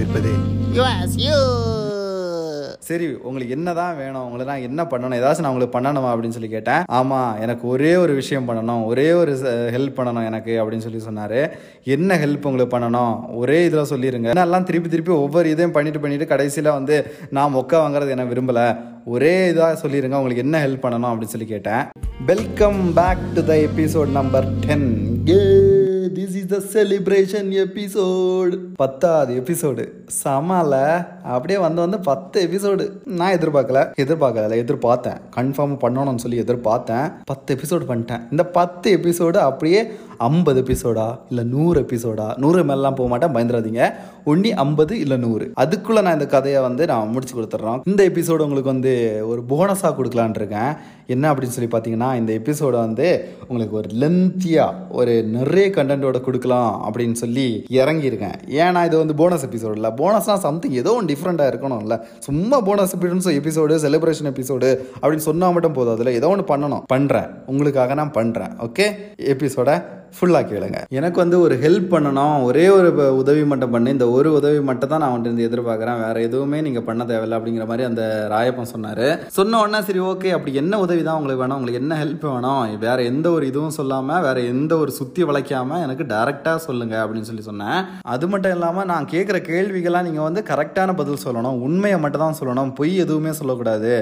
You சரி உங்களுக்கு என்னதான் வேணும் உங்களை நான் என்ன பண்ணணும் ஏதாச்சும் நான் உங்களுக்கு பண்ணணுமா அப்படின்னு சொல்லி கேட்டேன். ஆமாம் எனக்கு ஒரே ஒரு விஷயம் பண்ணணும் ஒரே ஒரு ஹெல்ப் பண்ணணும் எனக்கு அப்படின்னு சொல்லி சொன்னார். என்ன ஹெல்ப் உங்களுக்கு பண்ணணும்? ஒரே இதில் சொல்லிடுங்க எல்லாம் திருப்பி திருப்பி ஒவ்வொரு இதையும் பண்ணிட்டு பண்ணிட்டு கடைசியில் வந்து நான் மொக்க வாங்குறது என்ன விரும்பலை. ஒரே இதாக சொல்லிடுங்க உங்களுக்கு என்ன ஹெல்ப் பண்ணணும் அப்படின்னு சொல்லி கேட்டேன். Welcome back to the episode number ten this is the celebration episode பத்தாவது எபிசோடு சமால. அப்படியே வந்து வந்து பத்து எபிசோடு நான் எதிர்பார்க்கல. எதிர்பார்க்கல எதிர்பார்த்தேன். கன்ஃபார்ம் பண்ணணும்னு சொல்லி எதிர்பார்த்தேன். பத்து எபிசோடு பண்ணிட்டேன். இந்த பத்து எபிசோடு அப்படியே ஐம்பது எபிசோடா இல்லை நூறு எபிசோடா நூறு மேலாம் போக மாட்டேன் பயந்துடாதீங்க ஒன்றி ஐம்பது இல்லை நூறு. அதுக்குள்ளே நான் இந்த கதையை வந்து நான் முடிச்சு கொடுத்துட்றோம் இந்த எபிசோடு உங்களுக்கு வந்து ஒரு போனஸாக கொடுக்கலான் இருக்கேன். என்ன அப்படின்னு சொல்லி பார்த்தீங்கன்னா இந்த எபிசோடை வந்து உங்களுக்கு ஒரு லென்த்தியாக ஒரு நிறைய கண்டென்ட்டோட கொடுக்கலாம் அப்படின்னு சொல்லி இறங்கியிருக்கேன். ஏன்னா இது வந்து போனஸ் எபிசோடு இல்லை. போனஸ்னால் சம்திங் ஏதோ ஒன்று டிஃப்ரெண்ட்டாக இருக்கணும்ல. சும்மா bonus episodes episode celebration episode அப்படின்னு சொன்னால் மட்டும் போதும். அதில் ஏதோ ஒன்று பண்ணணும். பண்ணுறேன் உங்களுக்காக நான் பண்ணுறேன் ஓகே எபிசோட ஃபுல்லாக கேளுங்க. எனக்கு வந்து ஒரு ஹெல்ப் பண்ணணும். ஒரே ஒரு உதவி மட்டும் பண்ணி. இந்த ஒரு உதவி மட்டும் தான் நான் வந்துட்டு இருந்து எதிர்பார்க்குறேன். வேற எதுவுமே நீங்கள் பண்ண தேவையில்லை அப்படிங்கிற மாதிரி அந்த ராயப்பன் சொன்னார். சொன்ன உடனே சரி ஓகே அப்படி என்ன உதவி தான் உங்களுக்கு வேணும்? உங்களுக்கு என்ன ஹெல்ப் வேணும்? வேற எந்த ஒரு இதுவும் சொல்லாமல் வேற எந்த ஒரு சுற்றி வளைக்காம எனக்கு டேரெக்டாக சொல்லுங்க அப்படின்னு சொல்லி சொன்னேன். அது மட்டும் இல்லாமல் நான் கேட்குற கேள்விகள்லாம் நீங்கள் வந்து கரெக்டான பதில் சொல்லணும். உண்மையை மட்டும் தான் சொல்லணும். பொய் எதுவுமே சொல்லக்கூடாது.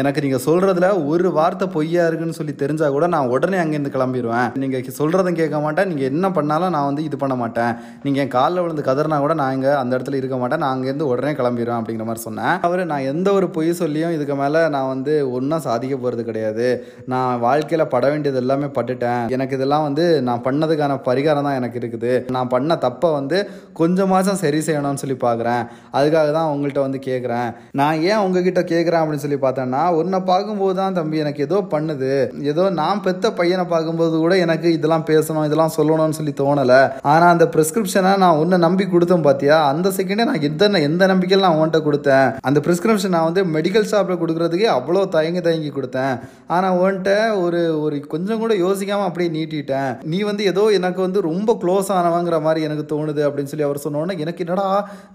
எனக்கு நீங்கள் சொல்கிறதுல ஒரு வார்த்தை பொய்யா இருக்குன்னு சொல்லி தெரிஞ்சா கூட நான் உடனே அங்கேருந்து கிளம்பிடுவேன் நீங்கள் சொல்கிறதும் கேட்க மாட்டேன். நீங்கள் என்ன பண்ணாலும் நான் வந்து இது பண்ண மாட்டேன். நீங்கள் என் காலில் விழுந்து கதறினா கூட நான் இங்கே அந்த இடத்துல இருக்க மாட்டேன். நான் அங்கேருந்து உடனே கிளம்பிடுவேன் அப்படிங்கிற மாதிரி சொன்னேன். அவர் நான் எந்த ஒரு பொய் சொல்லியும் இதுக்கு மேலே நான் வந்து ஒன்றும் சாதிக்க போகிறது கிடையாது. நான் வாழ்க்கையில் பட வேண்டியது எல்லாமே பட்டுட்டேன். எனக்கு இதெல்லாம் வந்து நான் பண்ணதுக்கான பரிகாரம் தான் எனக்கு இருக்குது. நான் பண்ண தப்பை வந்து கொஞ்சமாச்சும் சரி செய்யணும்னு சொல்லி பார்க்குறேன் அதுக்காக தான் உங்கள்கிட்ட வந்து கேட்குறேன் நான் ஏன் உங்ககிட்ட கேட்குறேன் அப்படின்னு சொல்லி பார்த்தேன்னா உன்னை பார்க்கும்போது தான் தம்பி எனக்கு ஏதோ பண்ணுது. ஏதோ நான் பெத்த பையனை பார்க்கும்போது கூட எனக்கு இதெல்லாம் பேசணும் இதெல்லாம் சொல்லணும்னு சொல்லி தோணலை. ஆனால் அந்த ப்ரிஸ்கிரிப்ஷனை நான் உன்னை நம்பி கொடுத்தேன் பார்த்தியா அந்த செகண்டே நான் எத்தனை எந்த நம்பிக்கையில் நான் உன்கிட்ட கொடுத்தேன்? அந்த ப்ரிஸ்கிரிப்ஷன் நான் வந்து மெடிக்கல் ஷாப்பில் கொடுக்குறதுக்கே அவ்வளோ தயங்கி தயங்கி கொடுத்தேன். ஆனால் உன்கிட்ட ஒரு ஒரு கொஞ்சம் கூட யோசிக்காமல் அப்படியே நீட்டிட்டேன். நீ வந்து ஏதோ எனக்கு வந்து ரொம்ப க்ளோஸ் ஆனவங்கிற மாதிரி எனக்கு தோணுது அப்படின்னு சொல்லி அவர் சொன்னோன்னே எனக்கு என்னடா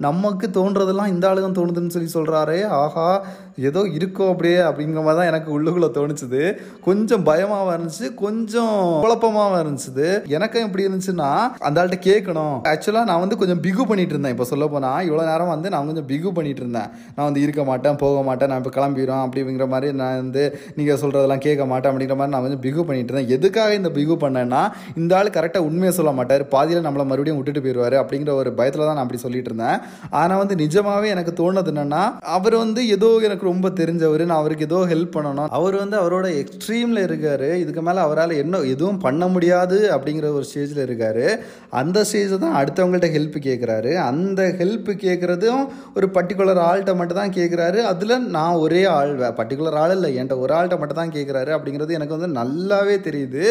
நமக்கு தோன்றதெல்லாம் இந்த ஆளுங்க தோணுதுன்னு சொல்லி சொல்கிறாரே ஆஹா ஏதோ இருக்கோ அப்படியே அப்படிங்கிற மாதிரி தான் எனக்கு உள்ளுக்குள்ளே தோணுச்சுது. கொஞ்சம் பயமாகவும் இருந்துச்சு கொஞ்சம் குழப்பமாகவும் இருந்துச்சு எனக்கும் எப்படி இருந்துச்சுன்னா அந்த ஆள்கிட்ட கேட்கணும் ஆக்சுவலாக நான் வந்து கொஞ்சம் பிகு பண்ணிட்டு இருந்தேன். இப்போ சொல்ல போனால் இவ்வளோ நேரம் வந்து நான் கொஞ்சம் பிகு பண்ணிட்டு இருந்தேன். நான் வந்து இருக்க மாட்டேன் போக மாட்டேன் நான் இப்போ கிளம்பிடும் அப்படிங்கிற மாதிரி நான் வந்து நீங்கள் சொல்கிறதெல்லாம் கேட்க மாட்டேன் அப்படிங்கிற மாதிரி நான் கொஞ்சம் பிகு பண்ணிட்டு இருந்தேன். எதுக்காக இந்த பிகு பண்ணேன்னா இந்த ஆள் கரெக்டாக உண்மையை சொல்ல மாட்டார். பாதியில் நம்மளை மறுபடியும் விட்டுட்டு போயிடுவார் அப்படிங்கிற ஒரு பயத்தில் தான் நான் அப்படி சொல்லிட்டு இருந்தேன். ஆனால் வந்து நிஜமாகவே எனக்கு தோணுது என்னென்னா அவர் வந்து ஏதோ எனக்கு ரொம்ப தெரிஞ்சவர் நான் அவருக்கு ஏதோ ஹெல்ப் பண்ணணும். அவர் வந்து அவரோட எக்ஸ்ட்ரீமில் இருக்கார். இதுக்கு மேலே அவரால் என்ன எதுவும் பண்ண முடியாது அப்படி அப்படிங்கிற ஒரு ஸ்டேஜில் இருக்காரு. அந்த ஸ்டேஜ் தான் அடுத்தவங்கள்ட்ட ஹெல்ப் கேட்குறாரு அந்த ஹெல்ப் கேட்குறதும் ஒரு பர்டிகுலர் ஆள்கிட்ட மட்டும் தான் கேட்குறாரு அதில் நான் ஒரே ஆள் பர்டிகுலர் ஆள் இல்லை என்கிட்ட ஒரு ஆள்கிட்ட மட்டும் தான் கேட்குறாரு அப்படிங்கிறது எனக்கு வந்து நல்லாவே தெரியுது.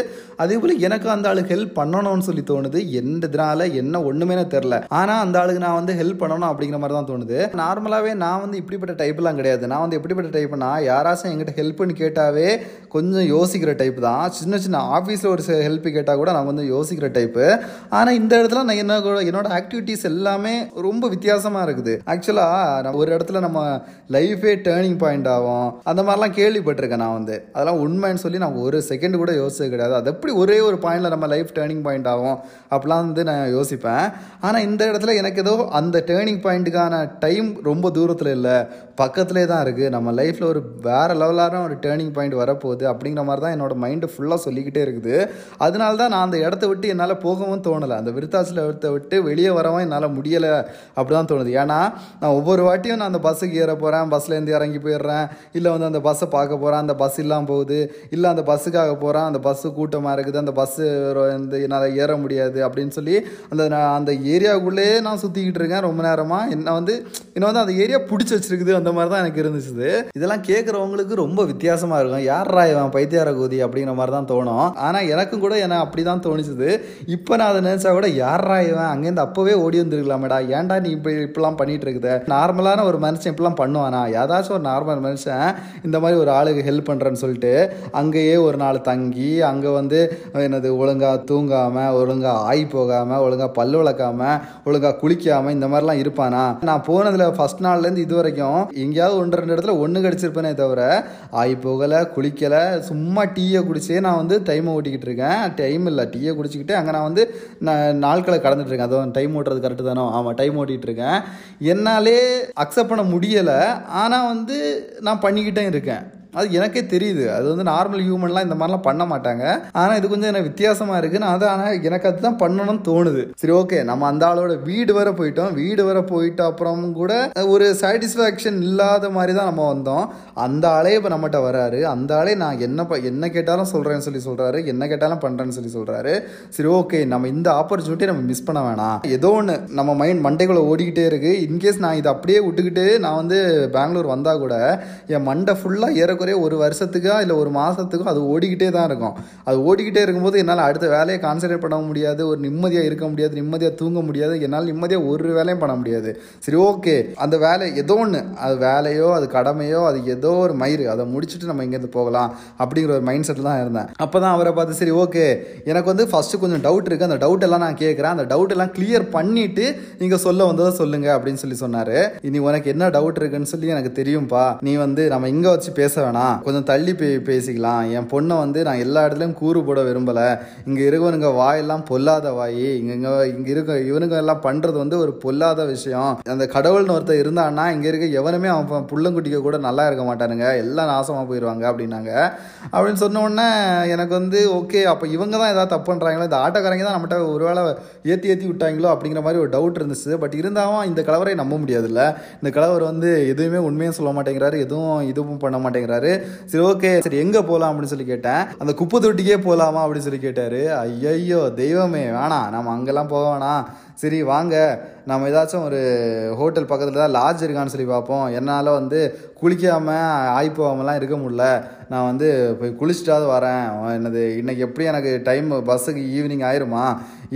அதே போல் எனக்கு அந்த ஆளுக்கு ஹெல்ப் பண்ணணும்னு சொல்லி தோணுது. எந்த இதனால என்ன ஒன்றுமே தெரில ஆனால் அந்த ஆளுக்கு நான் வந்து ஹெல்ப் பண்ணணும் அப்படிங்கிற மாதிரி தான் தோணுது. நார்மலாகவே நான் வந்து இப்படிப்பட்ட டைப்லாம் கிடையாது. நான் வந்து எப்படிப்பட்ட டைப்னா யாராச்சும் என்கிட்ட ஹெல்ப்னு கேட்டாவே கொஞ்சம் யோசிக்கிற டைப் தான். சின்ன சின்ன ஆஃபீஸில் ஒரு ஹெல்ப் கேட்டால் கூட நான் வந்து யோசிக்கிற டைப்பு ஆனால் இந்த இடத்துல நான் என்ன கூட- என்னோட ஆக்டிவிட்டீஸ் எல்லாமே ரொம்ப வித்தியாசமாக இருக்குது. ஆக்சுவலாக ஒரு இடத்துல நம்ம லைஃபே டேர்னிங் பாயிண்ட் ஆகும் அந்த மாதிரிலாம் கேள்விப்பட்டிருக்கேன் நான் வந்து. அதெல்லாம் உண்மைன்னு சொல்லி நான் ஒரு செகண்ட் கூட யோசிச்சது கிடையாது. அது எப்படி ஒரே ஒரு பாயிண்டில் நம்ம லைஃப் டேர்னிங் பாயிண்ட் ஆகும் அப்படிலாம் வந்து நான் யோசிப்பேன். ஆனால் இந்த இடத்துல எனக்கு ஏதோ அந்த டேர்னிங் பாயிண்ட்டுக்கான டைம் ரொம்ப தூரத்தில் இல்லை. பக்கத்துலேயே தான் இருக்குது நம்ம லைஃப்பில் ஒரு வேறு லெவலான ஒரு டேர்னிங் பாயிண்ட் வரப்போகுது அப்படிங்கிற மாதிரி தான் என்னோட மைண்டு ஃபுல்லாக சொல்லிக்கிட்டே இருக்குது. அதனால தான் நான் அந்த இடத்த விட்டு என்னால் போகவும் தோணலை. அந்த விருத்தாச்சலத்தை விட்டு வெளியே வரவும் என்னால் முடியலை. அப்படி தான் தோணுது. ஏன்னா நான் ஒவ்வொரு வாட்டியும் நான் அந்த பஸ்ஸுக்கு ஏற போகிறேன் பஸ்லேருந்து இறங்கி போயிடுறேன். இல்லை வந்து அந்த பஸ்ஸை பார்க்க போகிறேன் அந்த பஸ் இல்லாமல் போகுது. இல்லை அந்த பஸ்ஸுக்காக போகிறேன் அந்த பஸ்ஸு கூட்டமாக இருக்குது. அந்த பஸ்ஸு வந்து என்னால் ஏற முடியாது அப்படின்னு சொல்லி அந்த நான் அந்த ஏரியாவுக்குள்ளேயே நான் சுற்றிக்கிட்டு இருக்கேன் ரொம்ப நேரமாக என்ன வந்து என்ன வந்து அந்த ஏரியா பிடிச்சி வச்சிருக்குது. அந்த மாதிரி தான் எனக்கு இருந்துச்சு இதெல்லாம் கேட்குறவங்களுக்கு ரொம்ப வித்தியாசமாக இருக்கும். யார் இவன் பைத்தியார கோதி அப்படிங்கிற மாதிரி தான் தோணும். ஆனால் எனக்கும் கூட என்ன அப்படி தான் தோணிச்சது. இப்போ நான் அதை நினச்சா கூட யாரா இவன்? அங்கேருந்து அப்போவே ஓடி வந்துருக்கலாமேடா. ஏன்டா நீ இப்படி இப்படிலாம் பண்ணிட்டு இருக்குது நார்மலான ஒரு மனுஷன் இப்படிலாம் பண்ணுவானா? ஏதாச்சும் ஒரு நார்மல் மனுஷன் இந்த மாதிரி ஒரு ஆளுக்கு ஹெல்ப் பண்ணுறேன்னு சொல்லிட்டு அங்கேயே ஒரு நாள் தங்கி அங்கே வந்து என்னது ஒழுங்காக தூங்காமல் ஒழுங்காக ஆய் போகாமல் ஒழுங்காக பல்லு விளக்காமல் ஒழுங்காக குளிக்காமல் இந்த மாதிரிலாம் இருப்பானா? நான் போனதில் ஃபஸ்ட் நாள்லேருந்து இது வரைக்கும் எங்கேயாவது ஒன்று ரெண்டு இடத்துல ஒன்று கடிச்சிருப்பேனே தவிர ஆய் போகலை குளிக்கலை சும்மா டீயை குடிச்சே நான் வந்து டைமை ஓட்டிக்கிட்டு இருக்கேன். டைம் இல்லை. டீயை குடிச்சிக்கிட்டு அங்கே நான் வந்து நான் நாட்களை கடந்துட்டு இருக்கேன் அதுவும் டைம் ஓட்டுறது கரெக்டு தானோ? ஆமாம் டைம் ஓட்டிகிட்டு இருக்கேன் என்னாலே அக்செப்ட் பண்ண முடியலை. ஆனால் வந்து நான் பண்ணிக்கிட்டே இருக்கேன். அது எனக்கே தெரியுது. அது வந்து நார்மல் ஹியூமன்லாம் இந்த மாதிரிலாம் பண்ண மாட்டாங்க. ஆனால் இது கொஞ்சம் எனக்கு வித்தியாசமாக இருக்குது நான் அதை ஆனால் எனக்கு அதுதான் பண்ணணும்னு தோணுது. சரி ஓகே நம்ம அந்த ஆளோட வீடு வர போயிட்டோம். வீடு வர போயிட்ட அப்புறம் கூட ஒரு சாட்டிஸ்ஃபேக்ஷன் இல்லாத மாதிரி தான் நம்ம வந்தோம். அந்த ஆளே இப்போ நம்மகிட்ட வராரு. அந்த ஆளே நான் என்ன ப என்ன கேட்டாலும் சொல்கிறேன்னு சொல்லி சொல்கிறாரு என்ன கேட்டாலும் பண்ணுறேன்னு சொல்லி சொல்கிறாரு சரி ஓகே நம்ம இந்த ஆப்பர்ச்சுனிட்டியை நம்ம மிஸ் பண்ண வேணாம். ஏதோ ஒன்று நம்ம மைண்ட் மண்டைக்குள்ளே ஓடிக்கிட்டே இருக்குது இன்கேஸ் நான் இதை அப்படியே விட்டுக்கிட்டு நான் வந்து பெங்களூர் வந்தால் கூட என் மண்டை ஃபுல்லாக ஏற ஏறக்குறைய ஒரு வருஷத்துக்கோ இல்லை ஒரு மாதத்துக்கோ அது ஓடிக்கிட்டே தான் இருக்கும். அது ஓடிக்கிட்டே இருக்கும்போது என்னால் அடுத்த வேலையை கான்சன்ட்ரேட் பண்ண முடியாது ஒரு நிம்மதியாக இருக்க முடியாது நிம்மதியாக தூங்க முடியாது என்னால் நிம்மதியாக ஒரு வேலையும் பண்ண முடியாது. சரி ஓகே அந்த வேலை ஏதோ ஒன்று அது வேலையோ அது கடமையோ அது ஏதோ ஒரு மயிறு. அதை முடிச்சுட்டு நம்ம இங்கேருந்து போகலாம் அப்படிங்கிற ஒரு மைண்ட் செட்டில் தான் இருந்தேன். அப்போ தான் அவரை பார்த்து சரி ஓகே எனக்கு வந்து ஃபஸ்ட்டு கொஞ்சம் டவுட் இருக்குது அந்த டவுட் எல்லாம் நான் கேட்குறேன். அந்த டவுட் எல்லாம் கிளியர் பண்ணிட்டு நீங்கள் சொல்ல வந்ததை சொல்லுங்க அப்படின்னு சொல்லி சொன்னார். இனி உனக்கு என்ன டவுட் இருக்குன்னு சொல்லி எனக்கு தெரியும்ப்பா நீ வந்து நம்ம இங்கே வச்சு பேச வேணாம். கொஞ்சம் தள்ளி பே பேசிக்கலாம். என் பொண்ணை வந்து நான் எல்லா இடத்துலையும் கூறு போட விரும்பலை. இங்கே இருக்கவனுங்க வாயெல்லாம் பொல்லாத வாய். இங்கே இங்கே இங்கே இருக்க இவனுங்க எல்லாம் பண்ணுறது வந்து ஒரு பொல்லாத விஷயம். அந்த கடவுள்னு ஒருத்தர் இருந்தான்னா இங்கே இருக்க எவனுமே அவன் புள்ளங்குட்டிக்க கூட நல்லா இருக்க மாட்டானுங்க. எல்லாம் நாசமாக போயிடுவாங்க அப்படின்னாங்க. அப்படின்னு சொன்ன உடனே எனக்கு வந்து ஓகே அப்போ இவங்க தான் ஏதாவது தப்பு பண்ணுறாங்களோ இந்த ஆட்டோக்காரங்க தான் நம்மகிட்ட ஒருவேளை ஏற்றி ஏற்றி விட்டாங்களோ? அப்படிங்கிற மாதிரி ஒரு டவுட் இருந்துச்சு. பட் இருந்தாலும் இந்த கலவரை நம்ப முடியாதுல்ல. இந்த கலவர் வந்து எதுவுமே உண்மையும் சொல்ல மாட்டேங்கிறாரு. எதுவும் இதுவும் பண்ண மாட்டேங்கிறாரு. சரி ஓகே சரி எங்கே போகலாம் அப்படின்னு சொல்லி கேட்டேன். அந்த குப்பை தொட்டிக்கே போகலாமா அப்படின்னு சொல்லி கேட்டார். ஐயையோ தெய்வமே வேணாம். நம்ம அங்கெல்லாம் போக வேணாம். சரி வாங்க. நம்ம ஏதாச்சும் ஒரு ஹோட்டல் பக்கத்தில் தான் லாட்ஜ் இருக்கான்னு சொல்லி பார்ப்போம். என்னால் வந்து குளிக்காமல் ஆய் இருக்க முடில நான் வந்து போய் குளிச்சுட்டாவது வரேன். என்னது இன்றைக்கி எப்படி எனக்கு டைம் பஸ்ஸுக்கு ஈவினிங் ஆயிருமா?